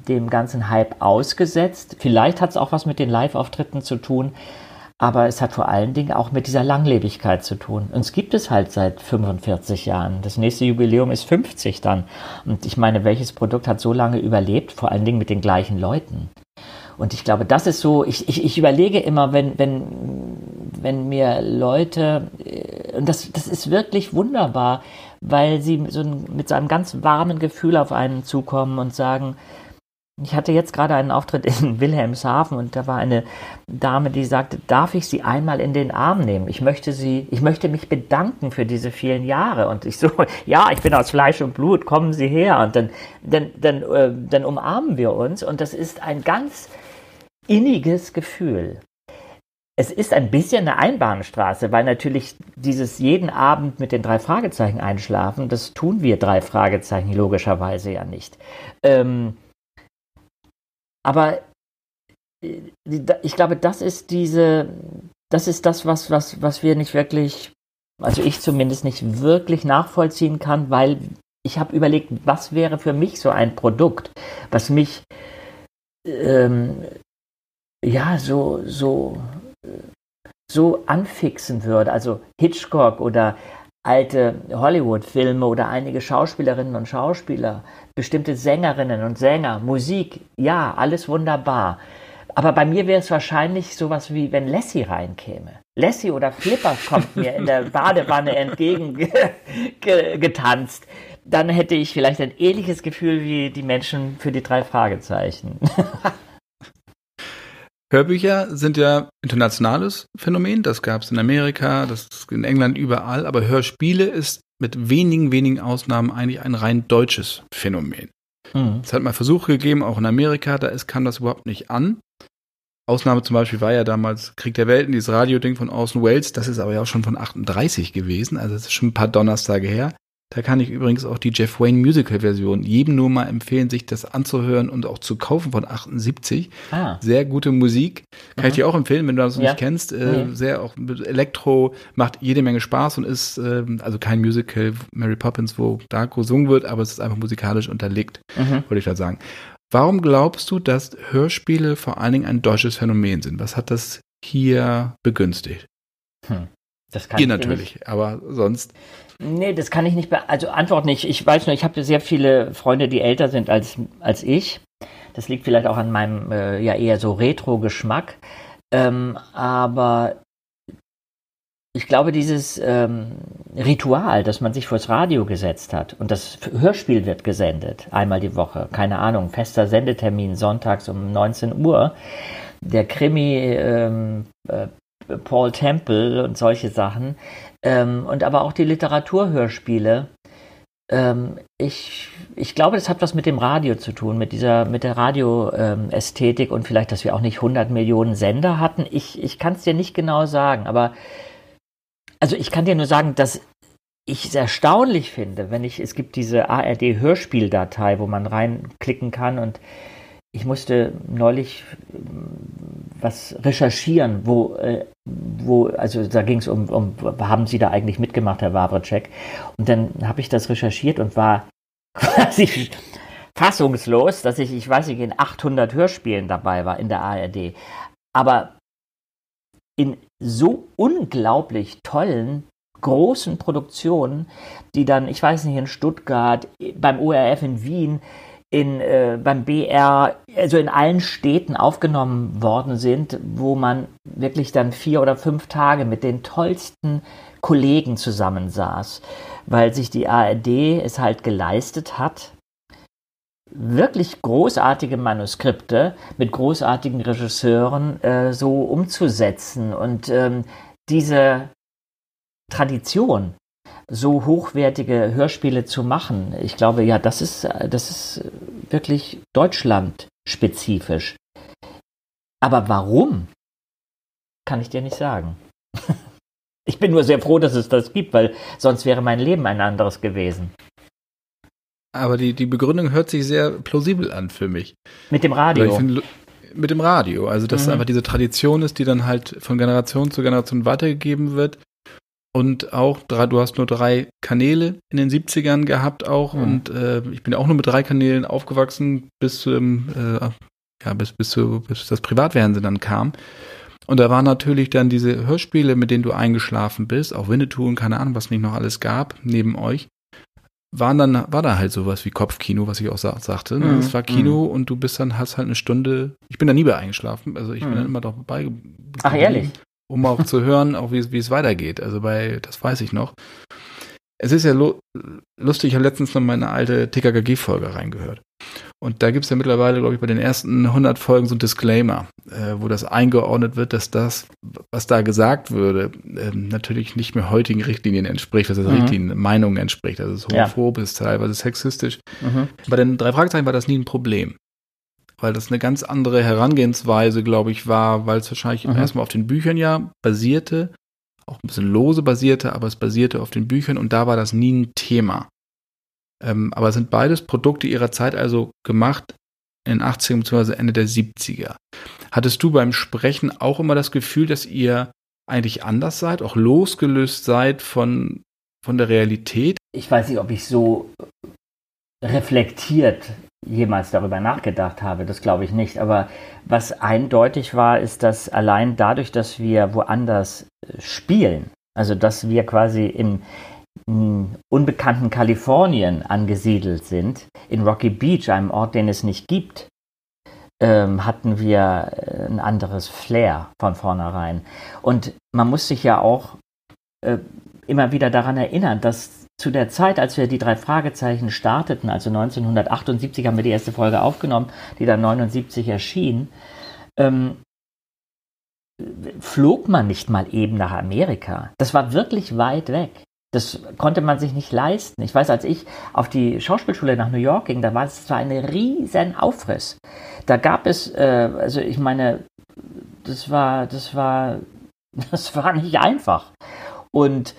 dem ganzen Hype ausgesetzt. Vielleicht hat es auch was mit den Live-Auftritten zu tun, aber es hat vor allen Dingen auch mit dieser Langlebigkeit zu tun. Uns gibt es halt seit 45 Jahren. Das nächste Jubiläum ist 50 dann. Und ich meine, welches Produkt hat so lange überlebt? Vor allen Dingen mit den gleichen Leuten. Und ich glaube, das ist so, ich, ich, ich überlege immer, wenn, wenn, wenn mir Leute, äh, und das, das ist wirklich wunderbar, weil sie so ein, mit so einem ganz warmen Gefühl auf einen zukommen und sagen, ich hatte jetzt gerade einen Auftritt in Wilhelmshaven und da war eine Dame, die sagte, darf ich Sie einmal in den Arm nehmen? Ich möchte Sie, ich möchte mich bedanken für diese vielen Jahre. Und ich so, ja, ich bin aus Fleisch und Blut, kommen Sie her. Und dann, dann, dann, äh, dann umarmen wir uns und das ist ein ganz inniges Gefühl. Es ist ein bisschen eine Einbahnstraße, weil natürlich dieses jeden Abend mit den drei Fragezeichen einschlafen, das tun wir drei Fragezeichen logischerweise ja nicht. Ähm, aber äh, ich glaube, das ist diese, das ist das, was, was, was wir nicht wirklich, also ich zumindest nicht wirklich nachvollziehen kann, weil ich habe überlegt, was wäre für mich so ein Produkt, was mich ähm, ja so, so, so anfixen würde. Also Hitchcock oder alte Hollywood-Filme oder einige Schauspielerinnen und Schauspieler, bestimmte Sängerinnen und Sänger, Musik, ja, alles wunderbar. Aber bei mir wäre es wahrscheinlich sowas wie, wenn Lassie reinkäme. Lassie oder Flipper kommt mir in der Badewanne entgegengetanzt. Dann hätte ich vielleicht ein ähnliches Gefühl wie die Menschen für die drei Fragezeichen.
Hörbücher sind ja internationales Phänomen. Das gab es in Amerika, das ist in England überall. Aber Hörspiele ist mit wenigen, wenigen Ausnahmen eigentlich ein rein deutsches Phänomen. Mhm. Es hat mal Versuche gegeben, auch in Amerika, da ist, kam das überhaupt nicht an. Ausnahme zum Beispiel war ja damals Krieg der Welten, dieses Radio-Ding von Orson Welles, das ist aber ja auch schon von 38 gewesen, also das ist schon ein paar Donnerstage her. Da kann ich übrigens auch die Jeff Wayne Musical Version jedem nur mal empfehlen, sich das anzuhören und auch zu kaufen von 78. Ah. Sehr gute Musik. Kann mhm. ich dir auch empfehlen, wenn du das ja. nicht kennst. Äh, mhm. Sehr auch Elektro, macht jede Menge Spaß und ist äh, also kein Musical Mary Poppins, wo da gesungen wird, aber es ist einfach musikalisch unterlegt, mhm. wollte ich da sagen. Warum glaubst du, dass Hörspiele vor allen Dingen ein deutsches Phänomen sind? Was hat das hier begünstigt? Hm. Das kann Ihr natürlich, nicht. aber sonst.
Nee, das kann ich nicht, also Antwort nicht. Ich weiß nur, ich habe sehr viele Freunde, die älter sind als, als ich. Das liegt vielleicht auch an meinem äh, ja eher so Retro-Geschmack. Ähm, aber ich glaube, dieses ähm, Ritual, das man sich vors Radio gesetzt hat und das Hörspiel wird gesendet, einmal die Woche, keine Ahnung, fester Sendetermin sonntags um 19 Uhr. Der Krimi ähm, äh, Paul Temple und solche Sachen. Ähm, und aber auch die Literaturhörspiele. Ähm, ich, ich glaube, das hat was mit dem Radio zu tun, mit dieser, mit der Radioästhetik und vielleicht, dass wir auch nicht 100 Millionen Sender hatten. Ich, ich kann es dir nicht genau sagen, aber also ich kann dir nur sagen, dass ich es erstaunlich finde, wenn ich, es gibt diese ARD-Hörspieldatei, wo man reinklicken kann und ich musste neulich was recherchieren, wo, äh, wo also da ging es um, um, haben Sie da eigentlich mitgemacht, Herr Wawrecek? Und dann habe ich das recherchiert und war quasi fassungslos, dass ich, ich weiß nicht, in 800 Hörspielen dabei war in der ARD. Aber in so unglaublich tollen großen Produktionen, die dann, ich weiß nicht, in Stuttgart, beim ORF in Wien, in, äh, beim BR, also in allen Städten aufgenommen worden sind, wo man wirklich dann vier oder fünf Tage mit den tollsten Kollegen zusammensaß, weil sich die ARD es halt geleistet hat, wirklich großartige Manuskripte mit großartigen Regisseuren äh, so umzusetzen. Und ähm, diese Tradition so hochwertige Hörspiele zu machen. Ich glaube, ja, das ist, das ist wirklich Deutschland-spezifisch. Aber warum? Kann ich dir nicht sagen. ich bin nur sehr froh, dass es das gibt, weil sonst wäre mein Leben ein anderes gewesen.
Aber die, die Begründung hört sich sehr plausibel an für mich.
Mit dem Radio.
Find, mit dem Radio. Also, dass mhm. es einfach diese Tradition ist, die dann halt von Generation zu Generation weitergegeben wird und auch drei, du hast nur drei Kanäle in den 70ern gehabt auch mhm. und äh, ich bin auch nur mit drei Kanälen aufgewachsen bis ähm, äh, ja bis bis, zu, bis das Privatfernsehen dann kam und da waren natürlich dann diese Hörspiele, mit denen du eingeschlafen bist, auch Winnetou und keine Ahnung, was nicht noch alles gab neben euch. Waren dann war da halt sowas wie Kopfkino, was ich auch sa sagte. Ne? Mhm. Es war Kino mhm. und du bist dann hast halt eine Stunde. Ich bin da nie bei eingeschlafen, also ich bin mhm. dann immer dabei.
Ach ehrlich?
Um auch zu hören, auch wie, wie es weitergeht. Also bei, das weiß ich noch. Es ist ja lustig, ich habe letztens noch meine alte TKKG-Folge reingehört. Und da gibt es ja mittlerweile, glaube ich, bei den ersten 100 Folgen so ein Disclaimer, äh, wo das eingeordnet wird, dass das, was da gesagt würde, äh, natürlich nicht mehr heutigen Richtlinien entspricht, dass es mhm. richtigen Meinungen entspricht. Also es ist homophob, ja. ist teilweise sexistisch. Mhm. Bei den drei Fragezeichen war das nie ein Problem weil das eine ganz andere Herangehensweise, glaube ich, war, weil es wahrscheinlich mhm. erstmal auf den Büchern ja basierte, auch ein bisschen lose basierte, aber es basierte auf den Büchern und da war das nie ein Thema. Ähm, aber es sind beides Produkte ihrer Zeit also gemacht in den 80er bzw. Ende der 70er. Hattest du beim Sprechen auch immer das Gefühl, dass ihr eigentlich anders seid, auch losgelöst seid von, von der Realität?
Ich weiß nicht, ob ich so reflektiert jemals darüber nachgedacht habe, das glaube ich nicht. Aber was eindeutig war, ist, dass allein dadurch, dass wir woanders äh, spielen, also dass wir quasi in unbekannten Kalifornien angesiedelt sind, in Rocky Beach, einem Ort, den es nicht gibt, ähm, hatten wir äh, ein anderes Flair von vornherein. Und man muss sich ja auch äh, immer wieder daran erinnern, dass zu der Zeit, als wir die drei Fragezeichen starteten, also 1978 haben wir die erste Folge aufgenommen, die dann 79 erschien, ähm, flog man nicht mal eben nach Amerika. Das war wirklich weit weg. Das konnte man sich nicht leisten. Ich weiß, als ich auf die Schauspielschule nach New York ging, da war es zwar ein riesen Aufriss. Da gab es, äh, also ich meine, das war, das war, das war nicht einfach. Und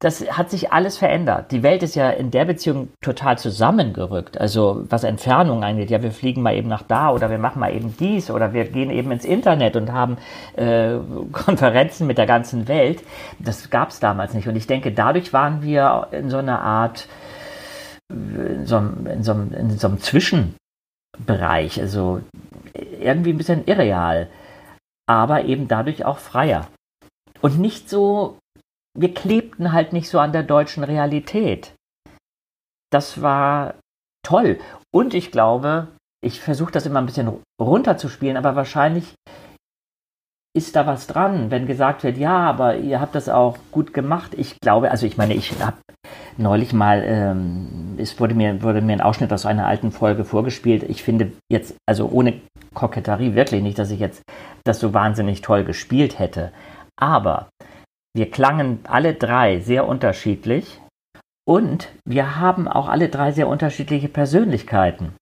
das hat sich alles verändert. Die Welt ist ja in der Beziehung total zusammengerückt. Also was Entfernung angeht, ja, wir fliegen mal eben nach da oder wir machen mal eben dies oder wir gehen eben ins Internet und haben äh, Konferenzen mit der ganzen Welt. Das gab es damals nicht. Und ich denke, dadurch waren wir in so einer Art, in so, einem, in so, einem, in so einem Zwischenbereich. Also irgendwie ein bisschen irreal, aber eben dadurch auch freier. Und nicht so wir klebten halt nicht so an der deutschen Realität. Das war toll. Und ich glaube, ich versuche das immer ein bisschen runterzuspielen, aber wahrscheinlich ist da was dran, wenn gesagt wird, ja, aber ihr habt das auch gut gemacht. Ich glaube, also ich meine, ich habe neulich mal, ähm, es wurde mir, wurde mir ein Ausschnitt aus einer alten Folge vorgespielt. Ich finde jetzt, also ohne Koketterie wirklich nicht, dass ich jetzt das so wahnsinnig toll gespielt hätte. Aber wir klangen alle drei sehr unterschiedlich und wir haben auch alle drei sehr unterschiedliche Persönlichkeiten.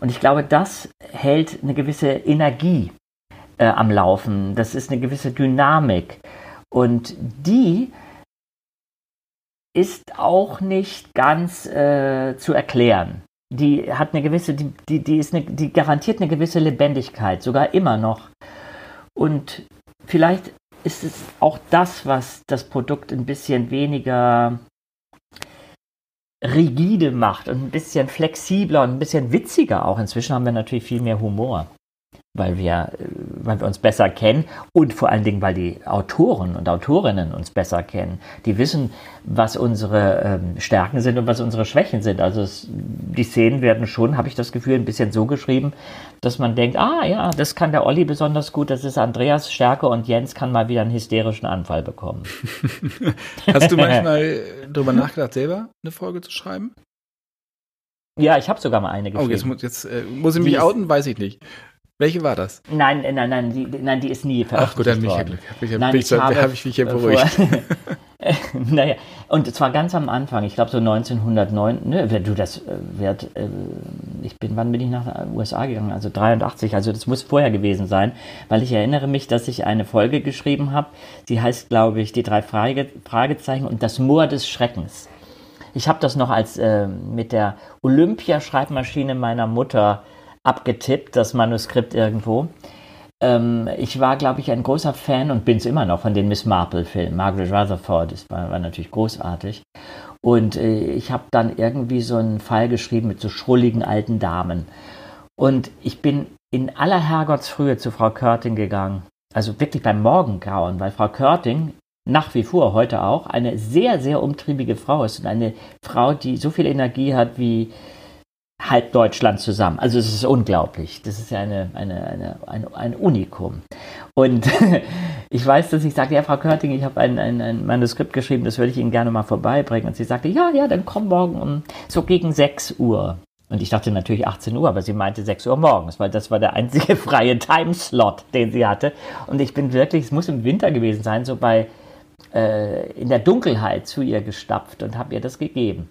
Und ich glaube, das hält eine gewisse Energie äh, am Laufen. Das ist eine gewisse Dynamik. Und die ist auch nicht ganz äh, zu erklären. Die hat eine gewisse, die, die, die, ist eine, die garantiert eine gewisse Lebendigkeit, sogar immer noch. Und vielleicht ist es auch das, was das Produkt ein bisschen weniger rigide macht und ein bisschen flexibler und ein bisschen witziger auch. Inzwischen haben wir natürlich viel mehr Humor weil wir, äh, weil wir uns besser kennen und vor allen Dingen, weil die Autoren und Autorinnen uns besser kennen. Die wissen, was unsere ähm, Stärken sind und was unsere Schwächen sind. Also es, die Szenen werden schon, habe ich das Gefühl, ein bisschen so geschrieben, dass man denkt, ah ja, das kann der Olli besonders gut, das ist Andreas Stärke und Jens kann mal wieder einen hysterischen Anfall bekommen.
Hast du manchmal darüber nachgedacht, selber eine Folge zu schreiben?
Ja, ich habe sogar mal eine geschrieben.
Oh, jetzt, jetzt äh, muss ich mich outen, weiß ich nicht. Welche war das?
Nein, nein, nein, die, nein, die ist nie veröffentlicht
Ach gut, dann bin ich ja Glück. Hab ich, nein, ich, ich habe, hab ich mich ja beruhigt.
naja, und zwar ganz am Anfang, ich glaube so 1909, ne, du das äh, wird, äh, ich bin, wann bin ich nach den USA gegangen? Also 83, also das muss vorher gewesen sein, weil ich erinnere mich, dass ich eine Folge geschrieben habe, die heißt, glaube ich, die drei Frage, Fragezeichen und das Moor des Schreckens. Ich habe das noch als äh, mit der Olympia-Schreibmaschine meiner Mutter abgetippt, das Manuskript irgendwo. Ähm, ich war, glaube ich, ein großer Fan und bin es immer noch von den Miss Marple-Filmen. Margaret Rutherford, das war, war natürlich großartig. Und äh, ich habe dann irgendwie so einen Fall geschrieben mit so schrulligen alten Damen. Und ich bin in aller Herrgottsfrühe zu Frau Körting gegangen. Also wirklich beim Morgengrauen, weil Frau Körting nach wie vor heute auch eine sehr, sehr umtriebige Frau ist und eine Frau, die so viel Energie hat wie, halb Deutschland zusammen. Also es ist unglaublich. Das ist ja eine, eine, eine, ein, ein Unikum. Und ich weiß, dass ich sagte, ja, Frau Körting, ich habe ein, ein, ein, Manuskript geschrieben, das würde ich Ihnen gerne mal vorbeibringen. Und sie sagte, ja, ja, dann komm morgen um so gegen 6 Uhr. Und ich dachte natürlich 18 Uhr, aber sie meinte 6 Uhr morgens, weil das war der einzige freie Timeslot, den sie hatte. Und ich bin wirklich, es muss im Winter gewesen sein, so bei äh, in der Dunkelheit zu ihr gestapft und habe ihr das gegeben.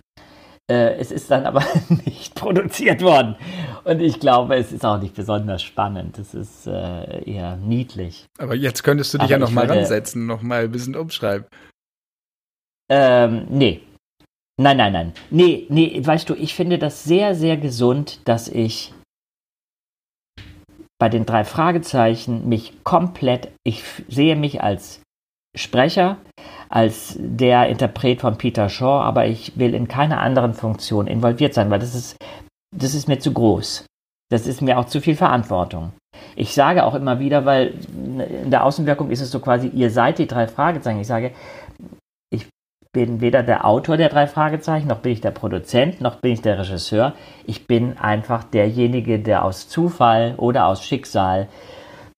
Äh, es ist dann aber nicht produziert worden. Und ich glaube, es ist auch nicht besonders spannend. Es ist äh, eher niedlich.
Aber jetzt könntest du dich aber ja nochmal ransetzen, nochmal ein bisschen umschreiben.
Ähm, nee. Nein, nein, nein. Nee, nee, weißt du, ich finde das sehr, sehr gesund, dass ich bei den drei Fragezeichen mich komplett, ich sehe mich als Sprecher, als der Interpret von Peter Shaw, aber ich will in keiner anderen Funktion involviert sein, weil das ist, das ist mir zu groß. Das ist mir auch zu viel Verantwortung. Ich sage auch immer wieder, weil in der Außenwirkung ist es so quasi, ihr seid die drei Fragezeichen. Ich sage, ich bin weder der Autor der drei Fragezeichen, noch bin ich der Produzent, noch bin ich der Regisseur. Ich bin einfach derjenige, der aus Zufall oder aus Schicksal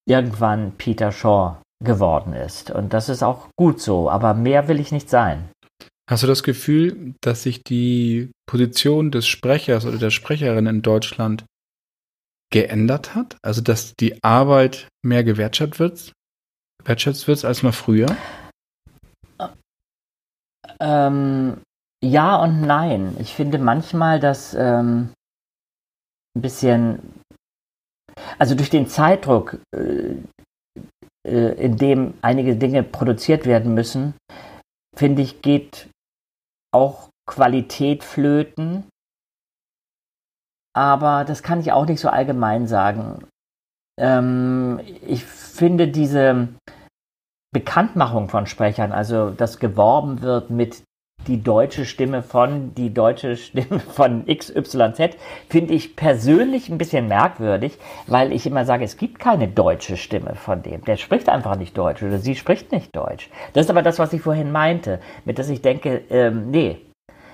irgendwann Peter Shaw geworden ist. Und das ist auch gut so, aber mehr will ich nicht sein.
Hast du das Gefühl, dass sich die Position des Sprechers oder der Sprecherin in Deutschland geändert hat? Also dass die Arbeit mehr gewertschätzt wird, wertschätzt wird als mal früher?
Ähm, ja und nein. Ich finde manchmal, dass ähm, ein bisschen, also durch den Zeitdruck, äh, in dem einige Dinge produziert werden müssen, finde ich, geht auch Qualität flöten. Aber das kann ich auch nicht so allgemein sagen. Ähm, ich finde diese Bekanntmachung von Sprechern, also dass geworben wird mit die deutsche Stimme von, die deutsche Stimme von XYZ, finde ich persönlich ein bisschen merkwürdig, weil ich immer sage, es gibt keine deutsche Stimme von dem. Der spricht einfach nicht Deutsch oder sie spricht nicht Deutsch. Das ist aber das, was ich vorhin meinte, mit dass ich denke, ähm, nee,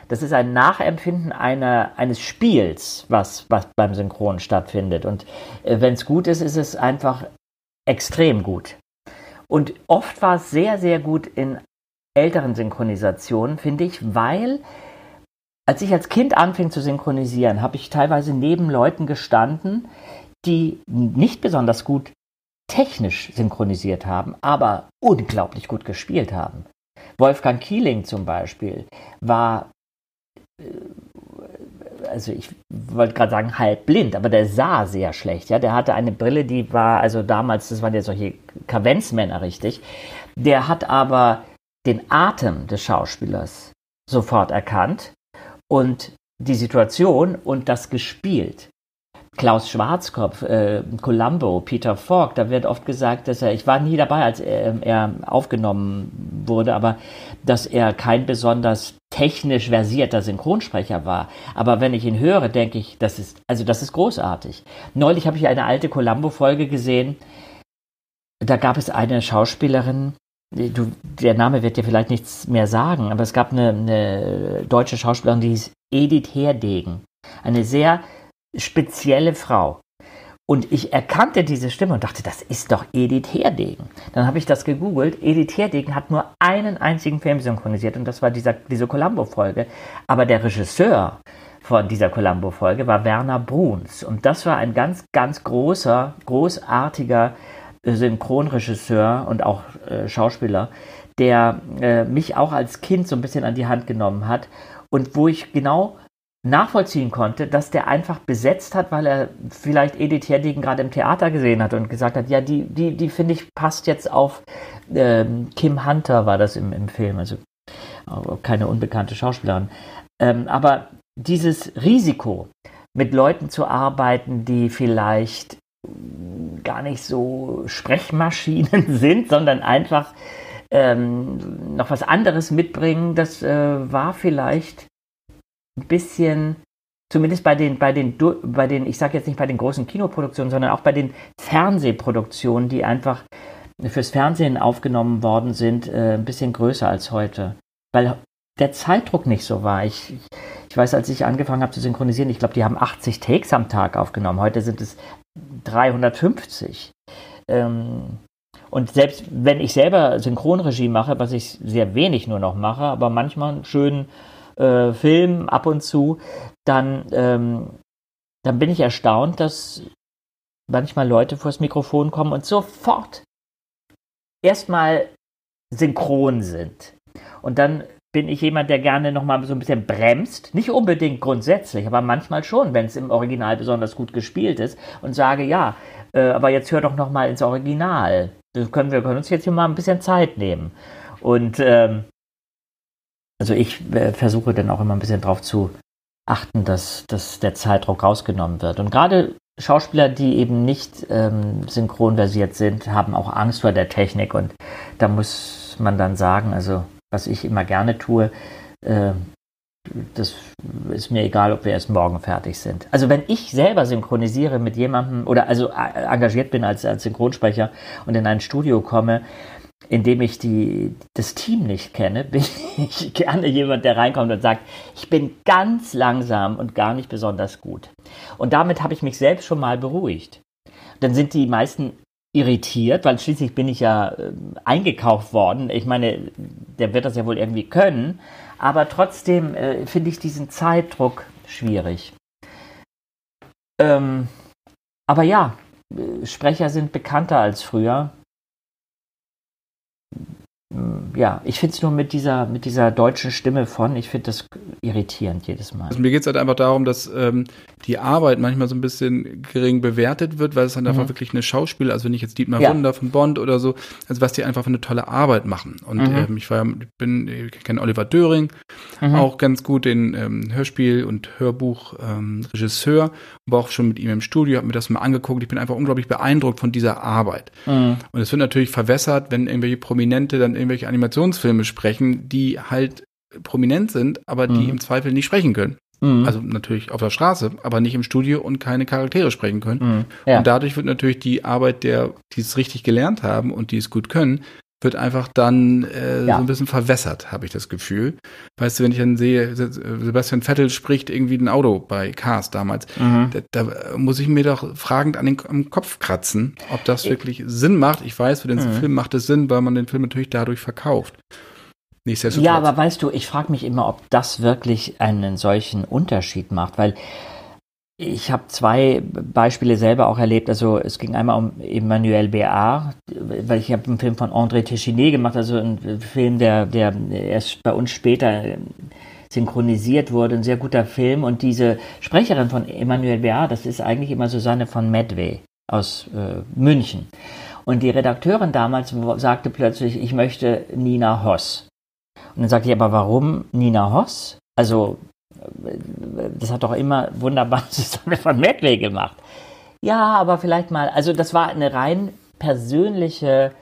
das ist ein Nachempfinden einer, eines Spiels, was, was beim Synchron stattfindet. Und äh, wenn es gut ist, ist es einfach extrem gut. Und oft war es sehr, sehr gut in älteren Synchronisationen, finde ich, weil als ich als Kind anfing zu synchronisieren, habe ich teilweise neben Leuten gestanden, die nicht besonders gut technisch synchronisiert haben, aber unglaublich gut gespielt haben. Wolfgang Kieling zum Beispiel war äh, also ich wollte gerade sagen halb blind, aber der sah sehr schlecht. Ja, der hatte eine Brille, die war also damals, das waren ja solche Kavenzmänner richtig. Der hat aber den Atem des Schauspielers sofort erkannt und die Situation und das gespielt. Klaus Schwarzkopf, äh, Columbo, Peter Falk, da wird oft gesagt, dass er, ich war nie dabei, als er, er aufgenommen wurde, aber dass er kein besonders technisch versierter Synchronsprecher war. Aber wenn ich ihn höre, denke ich, das ist, also das ist großartig. Neulich habe ich eine alte Columbo-Folge gesehen. Da gab es eine Schauspielerin, du, der Name wird dir vielleicht nichts mehr sagen, aber es gab eine, eine deutsche Schauspielerin, die hieß Edith Herdegen. Eine sehr spezielle Frau. Und ich erkannte diese Stimme und dachte, das ist doch Edith Herdegen. Dann habe ich das gegoogelt. Edith Herdegen hat nur einen einzigen Film synchronisiert und das war dieser, diese Columbo-Folge. Aber der Regisseur von dieser Columbo-Folge war Werner Bruns. Und das war ein ganz, ganz großer, großartiger äh, Synchronregisseur und auch äh, Schauspieler, der äh, mich auch als Kind so ein bisschen an die Hand genommen hat und wo ich genau nachvollziehen konnte, dass der einfach besetzt hat, weil er vielleicht Edith Herdegen gerade im Theater gesehen hat und gesagt hat, ja, die, die, die finde ich passt jetzt auf ähm, Kim Hunter war das im, im Film, also keine unbekannte Schauspielerin. Ähm, aber dieses Risiko, mit Leuten zu arbeiten, die vielleicht gar nicht so Sprechmaschinen sind, sondern einfach ähm, noch was anderes mitbringen, das äh, war vielleicht ein bisschen, zumindest bei den, bei den, bei den, ich sage jetzt nicht bei den großen Kinoproduktionen, sondern auch bei den Fernsehproduktionen, die einfach fürs Fernsehen aufgenommen worden sind, äh, ein bisschen größer als heute. Weil der Zeitdruck nicht so war. Ich, ich weiß, als ich angefangen habe zu synchronisieren, ich glaube, die haben 80 Takes am Tag aufgenommen. Heute sind es 350. Ähm, und selbst wenn ich selber Synchronregie mache, was ich sehr wenig nur noch mache, aber manchmal einen schönen äh, Film ab und zu, dann, ähm, dann bin ich erstaunt, dass manchmal Leute vors Mikrofon kommen und sofort erstmal synchron sind. Und dann bin ich jemand, der gerne nochmal so ein bisschen bremst. Nicht unbedingt grundsätzlich, aber manchmal schon, wenn es im Original besonders gut gespielt ist und sage, ja, äh, aber jetzt hör doch nochmal ins Original. Das können wir können uns jetzt hier mal ein bisschen Zeit nehmen. Und ähm, also ich äh, versuche dann auch immer ein bisschen darauf zu achten, dass, dass der Zeitdruck rausgenommen wird. Und gerade Schauspieler, die eben nicht ähm, synchronversiert sind, haben auch Angst vor der Technik. Und da muss man dann sagen, also was ich immer gerne tue, äh, das ist mir egal, ob wir erst morgen fertig sind. Also wenn ich selber synchronisiere mit jemandem oder also äh, engagiert bin als, als Synchronsprecher und in ein Studio komme, indem ich die, das Team nicht kenne, bin ich gerne jemand, der reinkommt und sagt, ich bin ganz langsam und gar nicht besonders gut. Und damit habe ich mich selbst schon mal beruhigt. Dann sind die meisten irritiert, weil schließlich bin ich ja äh, eingekauft worden. Ich meine, der wird das ja wohl irgendwie können. Aber trotzdem äh, finde ich diesen Zeitdruck schwierig. Ähm, aber ja, äh, Sprecher sind bekannter als früher ja, ich finde es nur mit dieser, mit dieser deutschen Stimme von, ich finde das irritierend jedes Mal.
Also mir geht es halt einfach darum, dass ähm, die Arbeit manchmal so ein bisschen gering bewertet wird, weil es dann mhm. einfach wirklich eine Schauspieler, also wenn ich jetzt Dietmar ja. Wunder von Bond oder so, also was die einfach für eine tolle Arbeit machen. Und mhm. ähm, ich war, bin, ich kenne Oliver Döring, mhm. auch ganz gut, den ähm, Hörspiel- und Hörbuchregisseur, ähm, war auch schon mit ihm im Studio, habe mir das mal angeguckt. Ich bin einfach unglaublich beeindruckt von dieser Arbeit. Mhm. Und es wird natürlich verwässert, wenn irgendwelche Prominente dann irgendwelche Animationsfilme sprechen, die halt prominent sind, aber die mhm. im Zweifel nicht sprechen können. Mhm. Also natürlich auf der Straße, aber nicht im Studio und keine Charaktere sprechen können. Mhm. Ja. Und dadurch wird natürlich die Arbeit der, die es richtig gelernt haben und die es gut können, wird einfach dann äh, ja. so ein bisschen verwässert, habe ich das Gefühl. Weißt du, wenn ich dann sehe, Sebastian Vettel spricht irgendwie ein Auto bei Cars damals, mhm. da, da, muss ich mir doch fragend an den am Kopf kratzen, ob das wirklich Sinn macht. Ich weiß, für den mhm. Film macht es Sinn, weil man den Film natürlich dadurch verkauft.
Ja, aber weißt du, ich frage mich immer, ob das wirklich einen solchen Unterschied macht, weil ich habe zwei Beispiele selber auch erlebt. Also es ging einmal um Emmanuel Béard, weil ich habe einen Film von André Téchiné gemacht, also einen Film, der, der erst bei uns später synchronisiert wurde, ein sehr guter Film. Und diese Sprecherin von Emmanuel Béard, das ist eigentlich immer Susanne von Medway aus äh, München. Und die Redakteurin damals sagte plötzlich, ich möchte Nina Hoss. Und dann sagte ich, aber warum Nina Hoss? Also, das hat doch immer wunderbar Susanne von Medley gemacht. Ja, aber vielleicht mal, also das war eine rein persönliche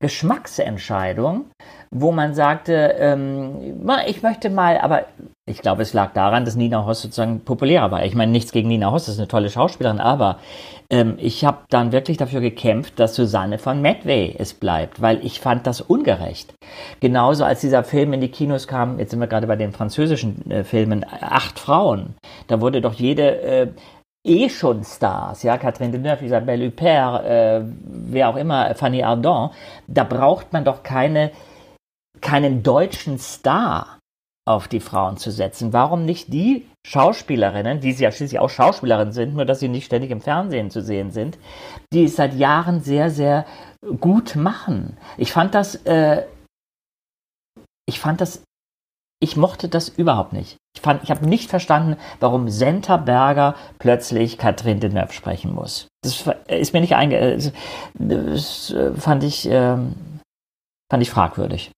Geschmacksentscheidung, wo man sagte, ähm, ich möchte mal, aber ich glaube, es lag daran, dass Nina Hoss sozusagen populärer war. Ich meine, nichts gegen Nina Hoss, das ist eine tolle Schauspielerin, aber ähm, ich habe dann wirklich dafür gekämpft, dass Susanne von Medway es bleibt, weil ich fand das ungerecht. Genauso als dieser Film in die Kinos kam, jetzt sind wir gerade bei den französischen äh, Filmen, Acht Frauen, da wurde doch jede äh, eh schon Stars, ja, Catherine Deneuve, Isabelle Huppert, äh, wer auch immer, Fanny Ardant, da braucht man doch keine, keinen deutschen Star auf die Frauen zu setzen. Warum nicht die Schauspielerinnen, die sie ja schließlich auch Schauspielerinnen sind, nur dass sie nicht ständig im Fernsehen zu sehen sind, die es seit Jahren sehr, sehr gut machen. Ich fand das, äh, ich fand das, ich mochte das überhaupt nicht. Ich, ich habe nicht verstanden, warum Senta Berger plötzlich Catherine Deneuve sprechen muss. Das ist mir nicht einge... Äh, das fand ich, ähm, fand ich fragwürdig.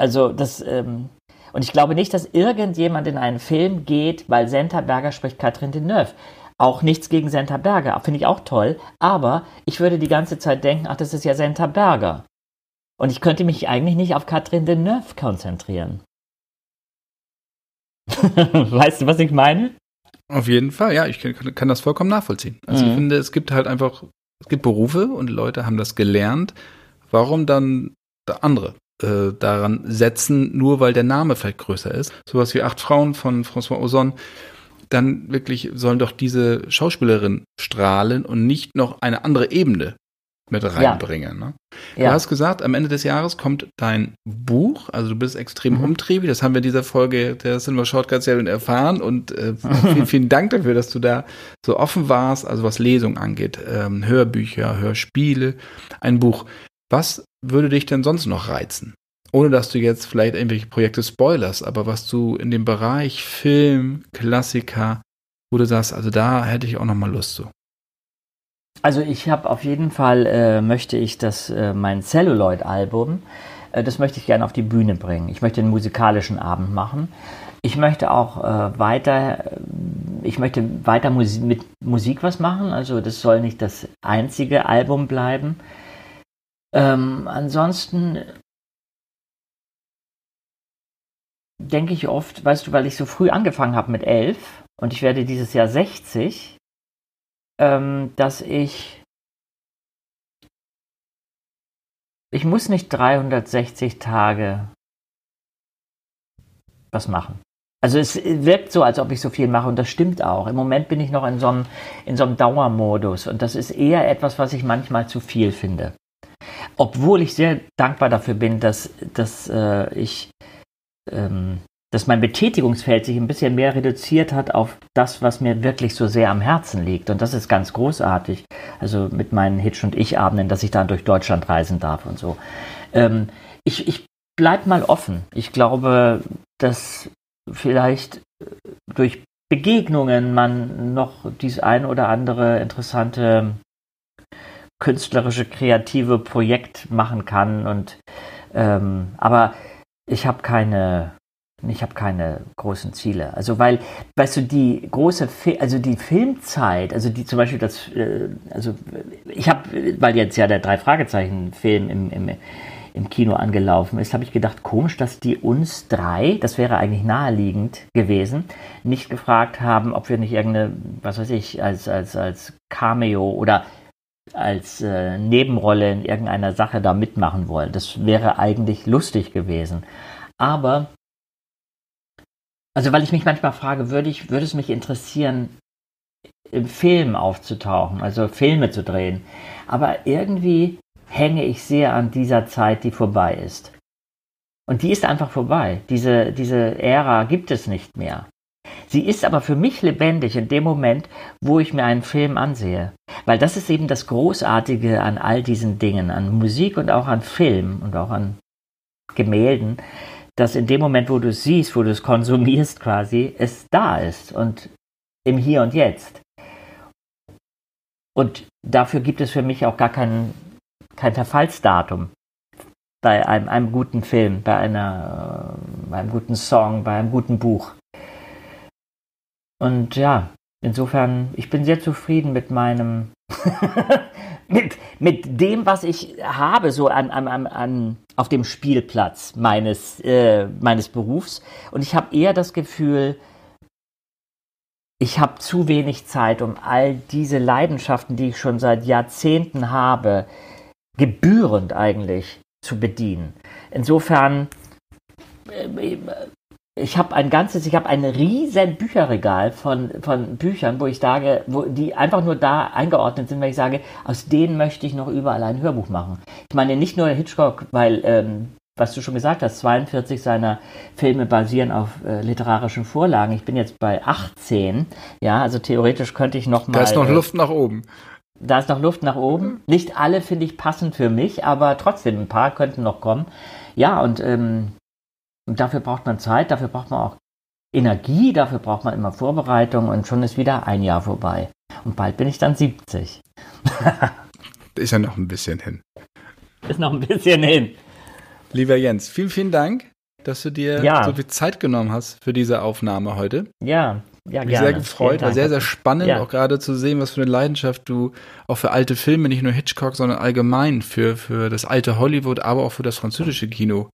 Also das, ähm, und ich glaube nicht, dass irgendjemand in einen Film geht, weil Senta Berger spricht Catherine Deneuve. Auch nichts gegen Senta Berger, finde ich auch toll. Aber ich würde die ganze Zeit denken, ach, das ist ja Senta Berger. Und ich könnte mich eigentlich nicht auf Catherine Deneuve konzentrieren. weißt du, was ich meine?
Auf jeden Fall, ja, ich kann, kann das vollkommen nachvollziehen. Also mhm. ich finde, es gibt halt einfach, es gibt Berufe und Leute haben das gelernt. Warum dann andere? Äh, daran setzen, nur weil der Name vielleicht größer ist. Sowas wie Acht Frauen von François Ozon. Dann wirklich sollen doch diese Schauspielerin strahlen und nicht noch eine andere Ebene mit reinbringen. Ja. Ne? Du ja. hast gesagt, am Ende des Jahres kommt dein Buch, also du bist extrem mhm. umtriebig, das haben wir in dieser Folge der Cinema Shortcuts ja erfahren und äh, vielen, vielen Dank dafür, dass du da so offen warst, also was Lesung angeht, ähm, Hörbücher, Hörspiele, ein Buch. Was würde dich denn sonst noch reizen? Ohne dass du jetzt vielleicht irgendwelche Projekte spoilerst, aber was du in dem Bereich Film, Klassiker, wo du sagst, also da hätte ich auch noch mal Lust zu.
Also ich habe auf jeden Fall, äh, möchte ich das, äh, mein Celluloid-Album, äh, das möchte ich gerne auf die Bühne bringen. Ich möchte einen musikalischen Abend machen. Ich möchte auch äh, weiter, ich möchte weiter Musi mit Musik was machen. Also das soll nicht das einzige Album bleiben. Ähm, ansonsten denke ich oft, weißt du, weil ich so früh angefangen habe mit elf und ich werde dieses Jahr 60, ähm, dass ich ich muss nicht 360 Tage was machen. Also es wirkt so, als ob ich so viel mache und das stimmt auch. Im Moment bin ich noch in so einem, in so einem Dauermodus und das ist eher etwas, was ich manchmal zu viel finde. Obwohl ich sehr dankbar dafür bin, dass, dass äh, ich ähm, dass mein Betätigungsfeld sich ein bisschen mehr reduziert hat auf das, was mir wirklich so sehr am Herzen liegt. Und das ist ganz großartig. Also mit meinen Hitch- und Ich-Abenden, dass ich dann durch Deutschland reisen darf und so. Ähm, ich, ich bleib mal offen. Ich glaube, dass vielleicht durch Begegnungen man noch dies ein oder andere interessante künstlerische, kreative Projekt machen kann. Und ähm, aber ich habe keine ich habe keine großen Ziele. Also weil, weißt du, die große, Fi also die Filmzeit, also die zum Beispiel das, äh, also ich habe, weil jetzt ja der drei Fragezeichen Film im, im, im Kino angelaufen ist, habe ich gedacht, komisch, dass die uns drei, das wäre eigentlich naheliegend gewesen, nicht gefragt haben, ob wir nicht irgendeine, was weiß ich, als als als Cameo oder als äh, Nebenrolle in irgendeiner Sache da mitmachen wollen. Das wäre eigentlich lustig gewesen. Aber also weil ich mich manchmal frage, würde ich, würde es mich interessieren, im Film aufzutauchen, also Filme zu drehen. Aber irgendwie hänge ich sehr an dieser Zeit, die vorbei ist. Und die ist einfach vorbei. Diese, diese Ära gibt es nicht mehr. Sie ist aber für mich lebendig in dem Moment, wo ich mir einen Film ansehe. Weil das ist eben das Großartige an all diesen Dingen, an Musik und auch an Film und auch an Gemälden, dass in dem Moment, wo du es siehst, wo du es konsumierst quasi, es da ist und im Hier und Jetzt. Und dafür gibt es für mich auch gar kein, kein Verfallsdatum bei einem, einem guten Film, bei, einer, bei einem guten Song, bei einem guten Buch. Und ja, insofern, ich bin sehr zufrieden mit meinem mit, mit dem, was ich habe, so an, an, an, auf dem Spielplatz meines, äh, meines Berufs. Und ich habe eher das Gefühl, ich habe zu wenig Zeit, um all diese Leidenschaften, die ich schon seit Jahrzehnten habe, gebührend eigentlich zu bedienen. Insofern äh, ich habe ein ganzes, ich habe ein riesen Bücherregal von, von Büchern, wo ich sage, wo die einfach nur da eingeordnet sind, weil ich sage, aus denen möchte ich noch überall ein Hörbuch machen. Ich meine nicht nur Hitchcock, weil, ähm, was du schon gesagt hast, 42 seiner Filme basieren auf äh, literarischen Vorlagen. Ich bin jetzt bei 18, ja, also theoretisch könnte ich noch mal.
Da ist noch äh, Luft nach oben.
Da ist noch Luft nach oben. Nicht alle finde ich passend für mich, aber trotzdem ein paar könnten noch kommen. Ja, und ähm, und dafür braucht man Zeit, dafür braucht man auch Energie, dafür braucht man immer Vorbereitung und schon ist wieder ein Jahr vorbei. Und bald bin ich dann 70.
ist ja noch ein bisschen hin.
Ist noch ein bisschen hin.
Lieber Jens, vielen, vielen Dank, dass du dir ja. so viel Zeit genommen hast für diese Aufnahme heute.
Ja, ja,
Mich sehr gefreut, war sehr, sehr spannend, ja. auch gerade zu sehen, was für eine Leidenschaft du auch für alte Filme, nicht nur Hitchcock, sondern allgemein für, für das alte Hollywood, aber auch für das französische Kino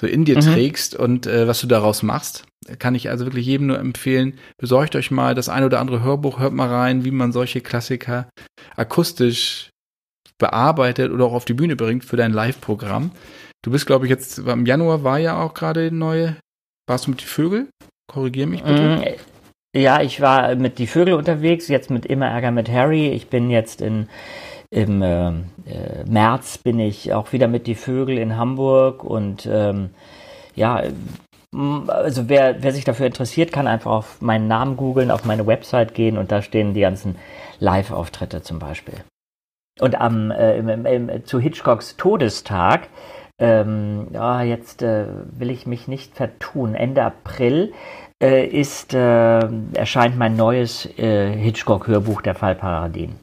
so in dir mhm. trägst und äh, was du daraus machst. Kann ich also wirklich jedem nur empfehlen. Besorgt euch mal das ein oder andere Hörbuch, hört mal rein, wie man solche Klassiker akustisch bearbeitet oder auch auf die Bühne bringt für dein Live-Programm. Du bist, glaube ich, jetzt im Januar war ja auch gerade neue. Warst du mit die Vögel? Korrigier mich bitte. Mhm.
Ja, ich war mit die Vögel unterwegs, jetzt mit Immer Ärger mit Harry. Ich bin jetzt in im äh, äh, März bin ich auch wieder mit die Vögel in Hamburg und ähm, ja, also wer, wer sich dafür interessiert, kann einfach auf meinen Namen googeln, auf meine Website gehen und da stehen die ganzen Live-Auftritte zum Beispiel. Und am äh, im, im, im, zu Hitchcocks Todestag, ähm, ja, jetzt äh, will ich mich nicht vertun, Ende April äh, ist, äh, erscheint mein neues äh, Hitchcock-Hörbuch, der Fall Paradin.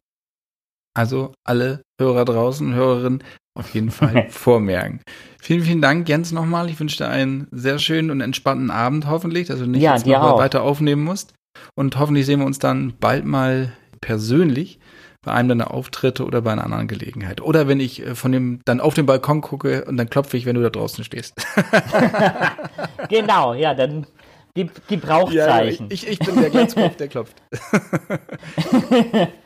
Also alle Hörer draußen, Hörerinnen auf jeden Fall vormerken. Vielen, vielen Dank, Jens, nochmal. Ich wünsche dir einen sehr schönen und entspannten Abend hoffentlich, dass du nicht ja, jetzt noch weiter aufnehmen musst. Und hoffentlich sehen wir uns dann bald mal persönlich bei einem deiner Auftritte oder bei einer anderen Gelegenheit. Oder wenn ich äh, von dem dann auf den Balkon gucke und dann klopfe ich, wenn du da draußen stehst.
genau, ja, dann die, die Brauchzeichen.
Ja, ich, ich bin der Glanzkopf, der klopft.